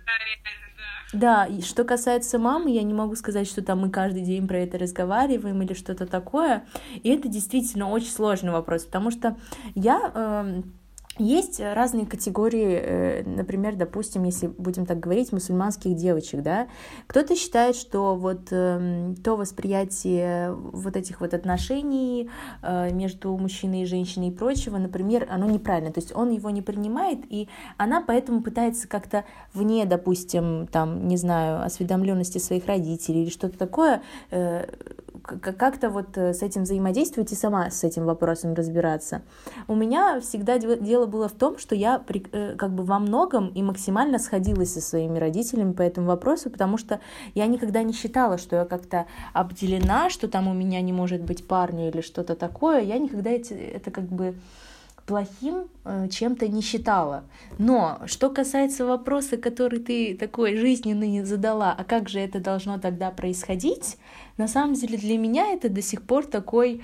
Да, и что касается мамы, я не могу сказать, что там мы каждый день про это разговариваем или что-то такое. И это действительно очень сложный вопрос, потому что я... Э, есть разные категории, э, например, допустим, если будем так говорить, мусульманских девочек, да, кто-то считает, что вот эм, то восприятие вот этих вот отношений э, между мужчиной и женщиной и прочего, например, оно неправильно, то есть он его не принимает, и она поэтому пытается как-то вне, допустим, там, не знаю, осведомленности своих родителей или что-то такое, э, как-то вот с этим взаимодействовать и сама с этим вопросом разбираться. У меня всегда дело было в том, что я э, как бы во многом и максимально сходилась со своими родителями по этому вопросу, потому что я никогда не считала, что я как-то обделена, что там у меня не может быть парня или что-то такое. Я никогда это, это как бы плохим э, чем-то не считала. Но что касается вопроса, который ты такой жизненный задала, а как же это должно тогда происходить, на самом деле для меня это до сих пор такой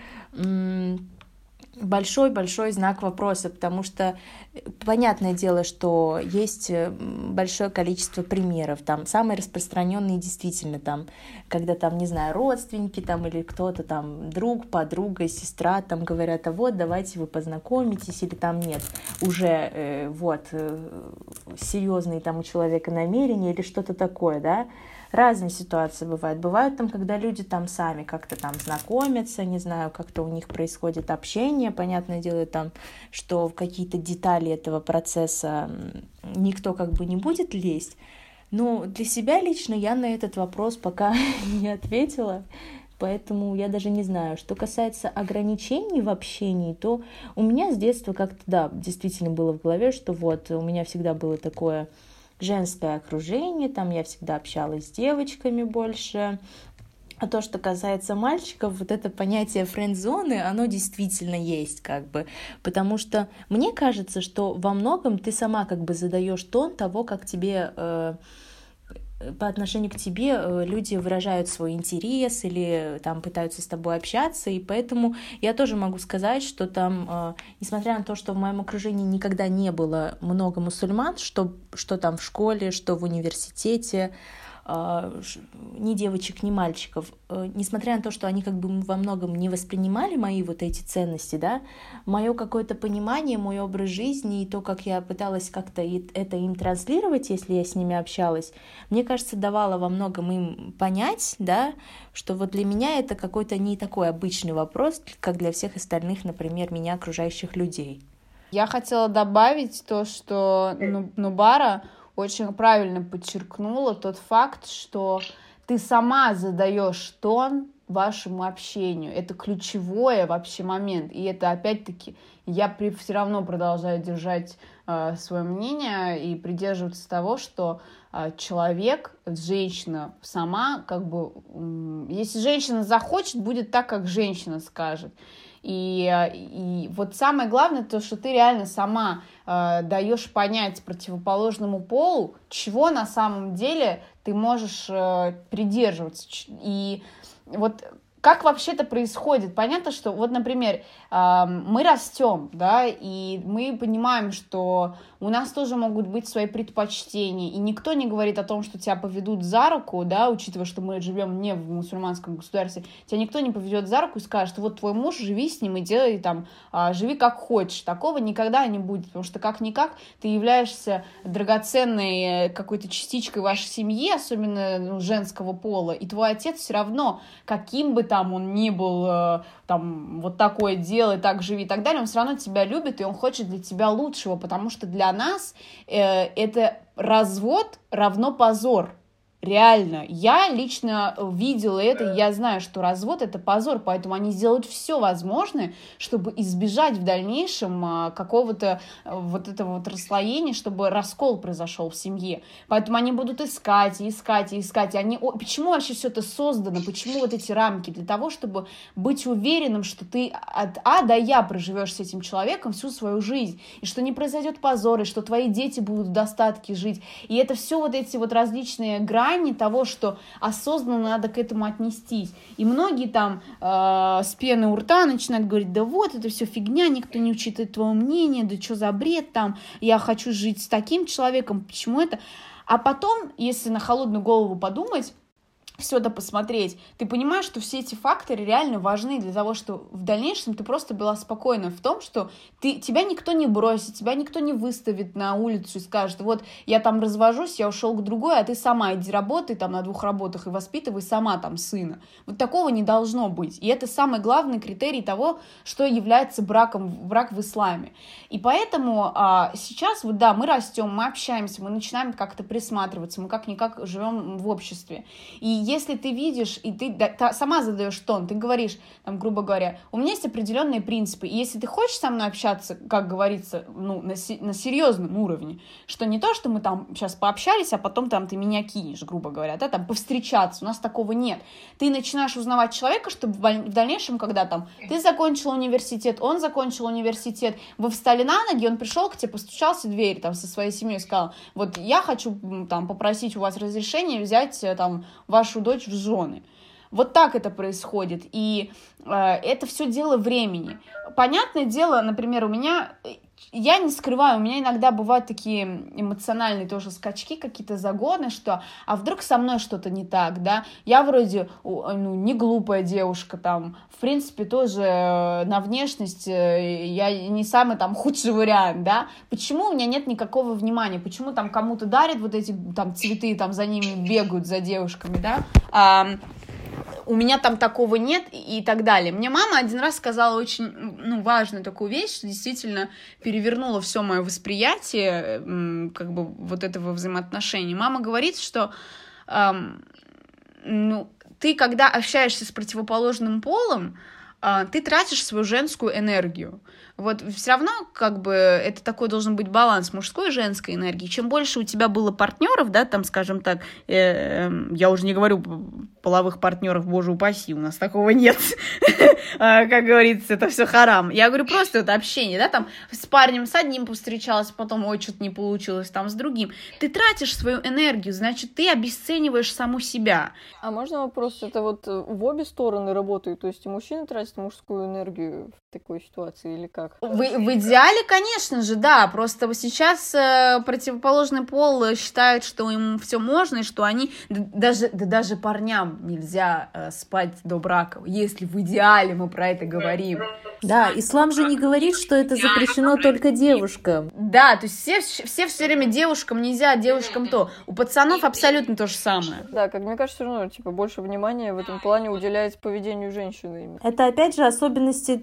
большой-большой знак вопроса, потому что э, понятное дело, что есть э, большое количество примеров, там самые распространенные действительно там, когда там, не знаю, родственники там или кто-то там, друг, подруга, сестра там говорят, а вот давайте вы познакомитесь, или там нет, уже э, вот э, серьезные там у человека намерения или что-то такое, да, разные ситуации бывают. Бывают там, когда люди там сами как-то там знакомятся, не знаю, как-то у них происходит общение, понятное дело там, что в какие-то детали этого процесса никто как бы не будет лезть. Но для себя лично я на этот вопрос пока не ответила, поэтому я даже не знаю. Что касается ограничений в общении, то у меня с детства как-то, да, действительно было в голове, что вот у меня всегда было такое женское окружение, там я всегда общалась с девочками больше, а то, что касается мальчиков, вот это понятие френд-зоны, оно действительно есть, как бы. Потому что мне кажется, что во многом ты сама как бы задаешь тон того, как тебе э, по отношению к тебе э, люди выражают свой интерес или там пытаются с тобой общаться, и поэтому я тоже могу сказать, что там, э, несмотря на то, что в моем окружении никогда не было много мусульман, что, что там в школе, что в университете, ни девочек, ни мальчиков, э, несмотря на то, что они как бы во многом не воспринимали мои вот эти ценности, да, мое какое-то понимание, мой образ жизни и то, как я пыталась как-то это им транслировать, если я с ними общалась, мне кажется, давало во многом им понять, да, что вот для меня это какой-то не такой обычный вопрос, как для всех остальных, например, меня окружающих людей. Я хотела добавить то, что Нубара очень правильно подчеркнула тот факт, что ты сама задаешь тон вашему общению. Это ключевой вообще момент. И это опять-таки я при, все равно продолжаю держать э, свое мнение и придерживаться того, что э, человек, женщина сама, как бы, э, если женщина захочет, будет так, как женщина скажет. И, э, и вот самое главное, то, что ты реально сама э, даешь понять противоположному полу, чего на самом деле ты можешь э, придерживаться. И вот как вообще это происходит? Понятно, что вот, например, мы растем, да, и мы понимаем, что у нас тоже могут быть свои предпочтения, и никто не говорит о том, что тебя поведут за руку, да, учитывая, что мы живем не в мусульманском государстве, тебя никто не поведет за руку и скажет, вот твой муж, живи с ним и делай там, а, живи как хочешь. Такого никогда не будет, потому что как-никак ты являешься драгоценной э, какой-то частичкой вашей семьи, особенно ну, женского пола, и твой отец все равно, каким бы там он ни был, э, там, вот такое делай, так живи и так далее, он все равно тебя любит, и он хочет для тебя лучшего, потому что для нас э, это развод равно позор. Реально, я лично видела это, я знаю, что развод это позор, поэтому они сделают все возможное, чтобы избежать в дальнейшем а, какого-то а, вот этого вот расслоения, чтобы раскол произошел в семье. Поэтому они будут искать, искать, искать. Они... Почему вообще все это создано? Почему вот эти рамки? Для того, чтобы быть уверенным, что ты от А до Я проживешь с этим человеком всю свою жизнь, и что не произойдет позор, и что твои дети будут в достатке жить. И это все вот эти вот различные грани, грани того, что осознанно надо к этому отнестись. И многие там э, с пены у рта начинают говорить, да вот, это все фигня, никто не учитывает твое мнение, да что за бред там, я хочу жить с таким человеком, почему это? А потом, если на холодную голову подумать, все это посмотреть, ты понимаешь, что все эти факторы реально важны для того, что в дальнейшем ты просто была спокойна в том, что ты, тебя никто не бросит, тебя никто не выставит на улицу и скажет, вот я там развожусь, я ушел к другой, а ты сама иди работай там на двух работах и воспитывай сама там сына. Вот такого не должно быть. И это самый главный критерий того, что является браком, брак в исламе. И поэтому а, сейчас, вот да, мы растем, мы общаемся, мы начинаем как-то присматриваться, мы как-никак живем в обществе. И если ты видишь, и ты да, сама задаешь тон, ты говоришь, там, грубо говоря, у меня есть определенные принципы, и если ты хочешь со мной общаться, как говорится, ну, на, на серьезном уровне, что не то, что мы там сейчас пообщались, а потом там ты меня кинешь, грубо говоря, да, там повстречаться, у нас такого нет. Ты начинаешь узнавать человека, чтобы в дальнейшем, когда там ты закончил университет, он закончил университет, вы встали на ноги, он пришел к тебе, постучался в дверь там со своей семьей, сказал, вот я хочу там попросить у вас разрешения взять э, там вашу дочь в жены. Вот так это происходит. И э, это все дело времени. Понятное дело, например, у меня я не скрываю, у меня иногда бывают такие эмоциональные тоже скачки, какие-то загоны, что а вдруг со мной что-то не так, да? Я вроде ну, не глупая девушка, там, в принципе, тоже э, на внешность э, я не самый там худший вариант, да? Почему у меня нет никакого внимания? Почему там кому-то дарят вот эти там цветы, там за ними бегают, за девушками, да? А, у меня там такого нет и так далее. Мне мама один раз сказала очень ну, важную такую вещь, что действительно перевернула все мое восприятие как бы вот этого взаимоотношения. Мама говорит, что эм, ну, ты, когда общаешься с противоположным полом, э, ты тратишь свою женскую энергию. Вот все равно, как бы, это такой должен быть баланс мужской и женской энергии. Чем больше у тебя было партнеров, да, там, скажем так, э, э, я уже не говорю половых партнеров, боже упаси, у нас такого нет. А, как говорится, это все харам. Я говорю просто это общение, да, там, с парнем с одним повстречалась, потом, ой, что-то не получилось, там, с другим. Ты тратишь свою энергию, значит, ты обесцениваешь саму себя. А можно вопрос, это вот в обе стороны работает, то есть и мужчина тратит мужскую энергию такой ситуации или как? В, в идеале, конечно же, да. Просто сейчас э, противоположный пол считает, что им все можно, и что они даже, да даже парням нельзя э, спать до брака, если в идеале мы про это говорим. Да, ислам же не говорит, что это запрещено только девушкам. Да, то есть все, все все время девушкам нельзя, девушкам то. У пацанов абсолютно то же самое. Да, как мне кажется, все равно, типа, больше внимания в этом плане уделяется поведению женщины. Это, опять же, особенности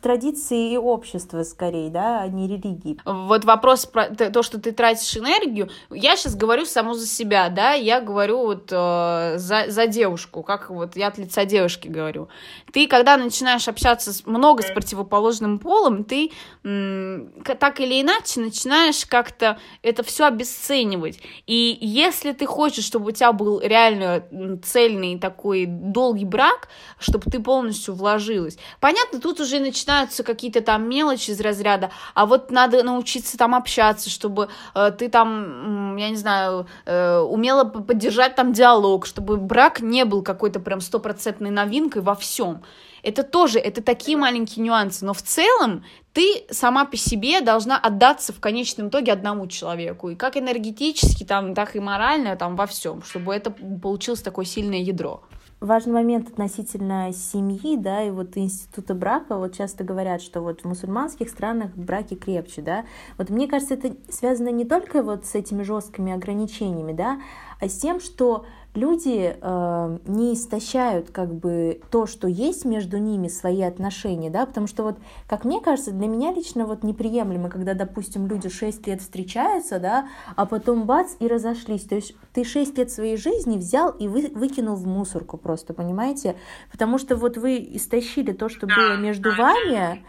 тради... традиции и общества, скорее, да, а не религии. Вот вопрос про то, что ты тратишь энергию, я сейчас говорю само за себя, да, я говорю вот э, за, за девушку, как вот я от лица девушки говорю. Ты, когда начинаешь общаться с, много с противоположным полом, ты м, так или иначе начинаешь как-то это все обесценивать. И если ты хочешь, чтобы у тебя был реально цельный такой долгий брак, чтобы ты полностью вложилась. Понятно, тут уже начинаются какие-то там мелочи из разряда, а вот надо научиться там общаться, чтобы э, ты там, я не знаю, э, умела поддержать там диалог, чтобы брак не был какой-то прям стопроцентной новинкой во всем. Это тоже, это такие маленькие нюансы, но в целом ты сама по себе должна отдаться в конечном итоге одному человеку, и как энергетически, там, так и морально, там, во всем, чтобы это получилось такое сильное ядро важный момент относительно семьи, да, и вот института брака, вот часто говорят, что вот в мусульманских странах браки крепче, да, вот мне кажется, это связано не только вот с этими жесткими ограничениями, да, а с тем, что люди э, не истощают как бы то, что есть между ними, свои отношения, да, потому что вот, как мне кажется, для меня лично вот неприемлемо, когда, допустим, люди 6 лет встречаются, да, а потом бац и разошлись, то есть ты 6 лет своей жизни взял и вы, выкинул в мусорку просто, понимаете, потому что вот вы истощили то, что было между вами,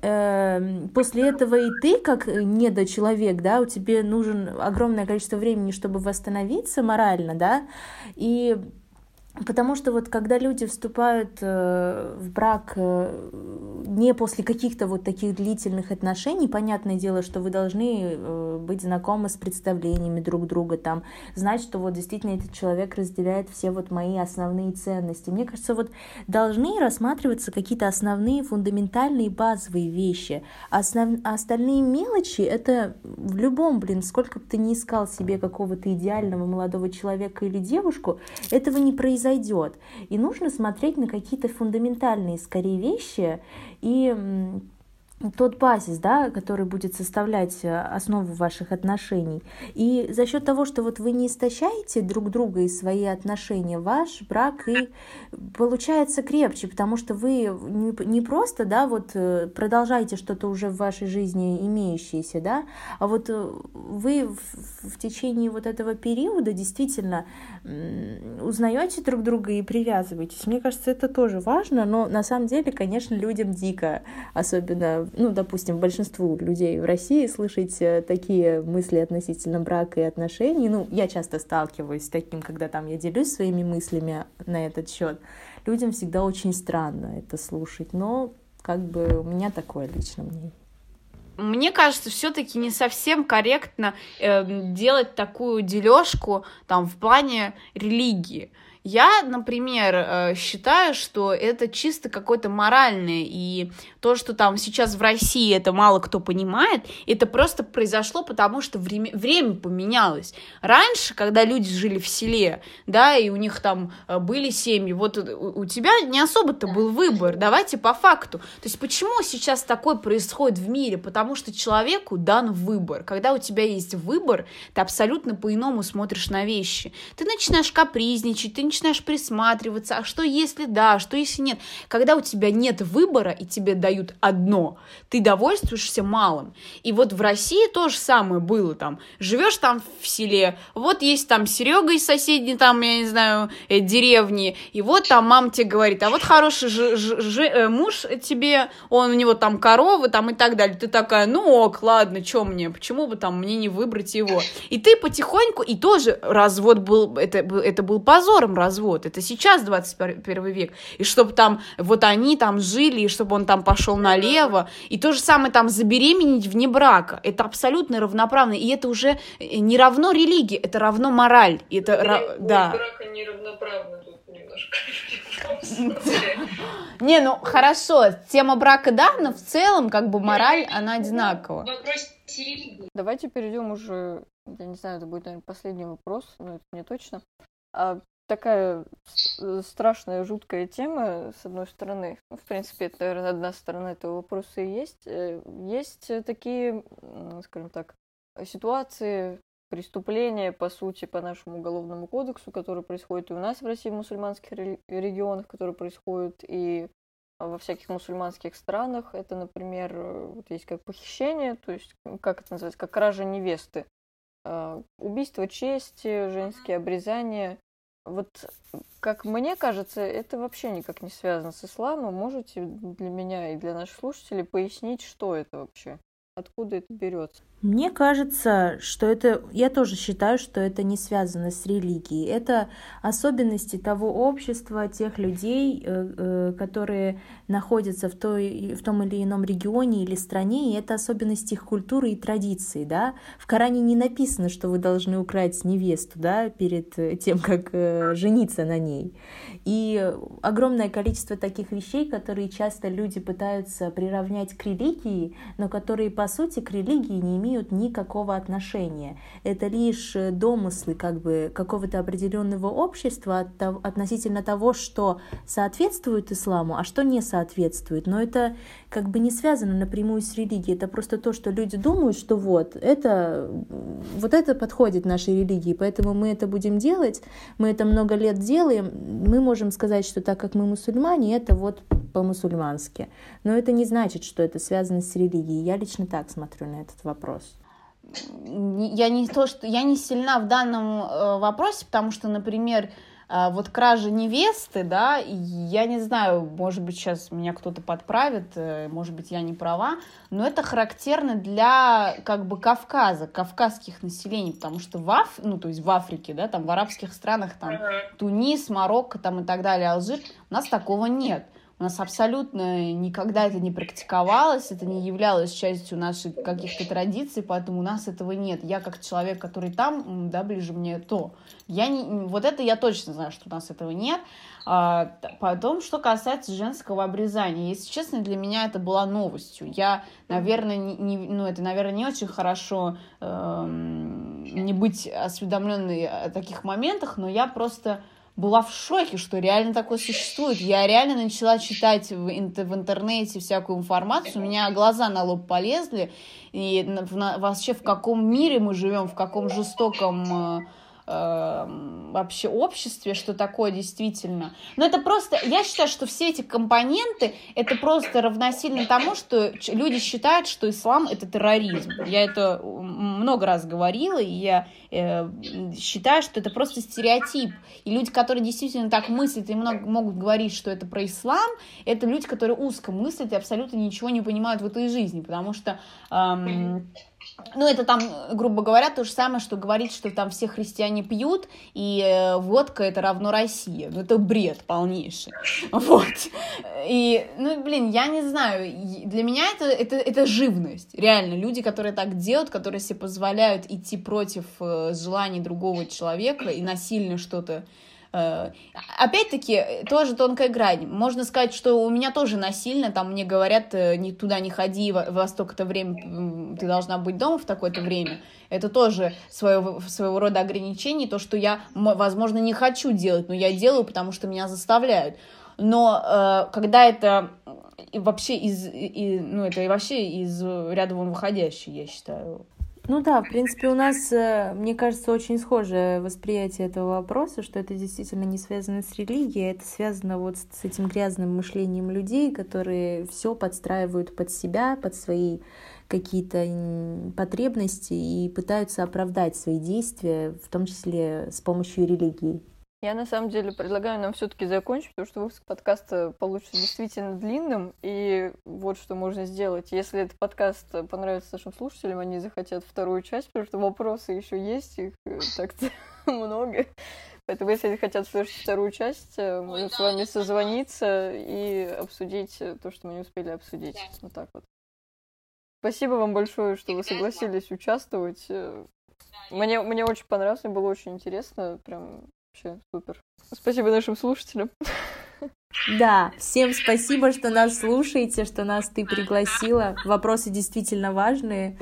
после этого и ты, как недочеловек, да, у тебя нужен огромное количество времени, чтобы восстановиться морально, да, и Потому что вот когда люди вступают э, в брак э, не после каких-то вот таких длительных отношений, понятное дело, что вы должны э, быть знакомы с представлениями друг друга, там, знать, что вот действительно этот человек разделяет все вот мои основные ценности. Мне кажется, вот должны рассматриваться какие-то основные фундаментальные базовые вещи. Основ... А остальные мелочи — это в любом, блин, сколько бы ты ни искал себе какого-то идеального молодого человека или девушку, этого не произойдет произойдет. И нужно смотреть на какие-то фундаментальные, скорее, вещи и тот базис, да, который будет составлять э, основу ваших отношений. И за счет того, что вот вы не истощаете друг друга и свои отношения, ваш брак и получается крепче, потому что вы не просто, да, вот э, продолжаете что-то уже в вашей жизни имеющееся, да, а вот э, вы в, в течение вот этого периода действительно узнаете друг друга и привязываетесь. Мне кажется, это тоже важно, но на самом деле, конечно, людям дико, особенно ну, допустим, большинству людей в России слышать э, такие мысли относительно брака и отношений, ну, я часто сталкиваюсь с таким, когда там я делюсь своими мыслями на этот счет, людям всегда очень странно это слушать, но как бы у меня такое личное мнение. Мне кажется, все-таки не совсем корректно э, делать такую дележку там в плане религии. Я, например, э, считаю, что это чисто какое-то моральное, и то, что там сейчас в России это мало кто понимает, это просто произошло потому, что время, время поменялось. Раньше, когда люди жили в селе, да, и у них там э, были семьи, вот у, у тебя не особо-то был выбор, давайте по факту. То есть почему сейчас такое происходит в мире? Потому что человеку дан выбор. Когда у тебя есть выбор, ты абсолютно по-иному смотришь на вещи. Ты начинаешь капризничать, ты начинаешь присматриваться, а что если да, а что если нет. Когда у тебя нет выбора и тебе дают одно, ты довольствуешься малым. И вот в России то же самое было там. Живешь там в селе, вот есть там Серега из соседней там, я не знаю, э, деревни, и вот там мама тебе говорит, а вот хороший ж, ж, ж, э, муж тебе, он у него там коровы там и так далее. Ты такая, ну ок, ладно, что мне, почему бы там мне не выбрать его? И ты потихоньку, и тоже развод был, это, это был позором развод. Это сейчас 21 век. И чтобы там вот они там жили, и чтобы он там пошел налево. И то же самое там забеременеть вне брака. Это абсолютно равноправно. И это уже не равно религии, это равно мораль. И это ра... да. брака неравноправно тут немножко. Не, ну хорошо, тема брака да, но в целом как бы мораль, она одинакова. Давайте перейдем уже, я не знаю, это будет, наверное, последний вопрос, но это не точно. А такая страшная, жуткая тема, с одной стороны. Ну, в принципе, это, наверное, одна сторона этого вопроса и есть. Есть такие, скажем так, ситуации, преступления, по сути, по нашему уголовному кодексу, которые происходят и у нас в России, в мусульманских регионах, которые происходят и во всяких мусульманских странах. Это, например, вот есть как похищение, то есть, как это называется, как кража невесты. Убийство чести, женские обрезания. Вот, как мне кажется, это вообще никак не связано с исламом. Можете для меня и для наших слушателей пояснить, что это вообще? Откуда это берется? Мне кажется, что это, я тоже считаю, что это не связано с религией. Это особенности того общества, тех людей, э, э, которые находятся в, той, в том или ином регионе или стране, и это особенности их культуры и традиций. Да? В Коране не написано, что вы должны украсть невесту да, перед тем, как э, жениться на ней. И огромное количество таких вещей, которые часто люди пытаются приравнять к религии, но которые, по сути, к религии не имеют никакого отношения. Это лишь домыслы как бы какого-то определенного общества от, относительно того, что соответствует исламу, а что не соответствует. Но это как бы не связано напрямую с религией. Это просто то, что люди думают, что вот это, вот это подходит нашей религии, поэтому мы это будем делать, мы это много лет делаем, мы можем сказать, что так как мы мусульмане, это вот по-мусульмански. Но это не значит, что это связано с религией. Я лично так смотрю на этот вопрос. Я не то, что я не сильна в данном э, вопросе, потому что, например, а, вот кража невесты, да, я не знаю, может быть, сейчас меня кто-то подправит, э, может быть, я не права, но это характерно для, как бы, Кавказа, кавказских населений, потому что в, Аф... ну, то есть в Африке, да, там в арабских странах, там, Тунис, Марокко, там и так далее, Алжир, у нас такого нет. У нас абсолютно никогда это не практиковалось, это не являлось частью наших каких-то традиций, поэтому у нас этого нет. Я как человек, который там, да, ближе мне то. Я не, вот это я точно знаю, что у нас этого нет. А, потом, что касается женского обрезания, если честно, для меня это была новостью. Я, наверное, не, не, ну это, наверное, не очень хорошо э, не быть осведомленной о таких моментах, но я просто была в шоке, что реально такое существует. Я реально начала читать в, в интернете всякую информацию, у меня глаза на лоб полезли, и на, вообще в каком мире мы живем, в каком жестоком э, вообще обществе, что такое действительно. Но это просто, я считаю, что все эти компоненты, это просто равносильно тому, что люди считают, что ислам это терроризм. Я это много раз говорила, и я э, считаю, что это просто стереотип. И люди, которые действительно так мыслят и много, могут говорить, что это про ислам, это люди, которые узко мыслят и абсолютно ничего не понимают в этой жизни, потому что... Эм, ну, это там, грубо говоря, то же самое, что говорить, что там все христиане пьют, и э, водка это равно Россия. Ну, это бред полнейший. Вот. И, ну, блин, я не знаю, для меня это, это, это живность. Реально, люди, которые так делают, которые себе позволяют идти против э, желаний другого человека и насильно что-то опять-таки, тоже тонкая грань. Можно сказать, что у меня тоже насильно, там мне говорят, э, не туда не ходи, во столько-то время ты должна быть дома в такое-то время. Это тоже своего, своего рода ограничение, то, что я, возможно, не хочу делать, но я делаю, потому что меня заставляют. Но э, когда это вообще из, и, ну, это вообще из ряда вон выходящий, я считаю. Ну да, в принципе, у нас, э, мне кажется, очень схожее восприятие этого вопроса, что это действительно не связано с религией, это связано вот с этим грязным мышлением людей, которые все подстраивают под себя, под свои какие-то потребности и пытаются оправдать свои действия, в том числе с помощью религии. Я на самом деле предлагаю нам все-таки закончить, потому что выпуск подкаста получится действительно длинным. И вот что можно сделать. Если этот подкаст понравится нашим слушателям, они захотят вторую часть, потому что вопросы еще есть, их э, так-то много. Поэтому, если они хотят слышать вторую часть, э, мы с вами созвониться и обсудить то, что мы не успели обсудить. Вот так вот. Спасибо вам большое, что вы согласились участвовать. Э, мне, мне очень понравилось, мне было очень интересно. Прям Вообще супер. Спасибо нашим слушателям. Да, всем спасибо, что нас слушаете, что нас ты пригласила. Вопросы действительно важные.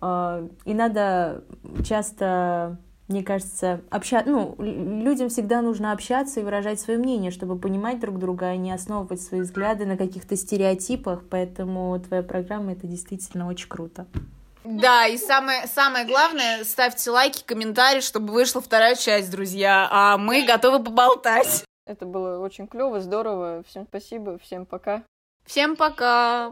А, и надо часто мне кажется, обща... ну, людям всегда нужно общаться и выражать свое мнение, чтобы понимать друг друга, а не основывать свои взгляды на каких-то стереотипах. Поэтому твоя программа это действительно очень круто. Да, и самое, самое главное, ставьте лайки, комментарии, чтобы вышла вторая часть, друзья. А мы готовы поболтать. Это было очень клево, здорово. Всем спасибо, всем пока. Всем пока.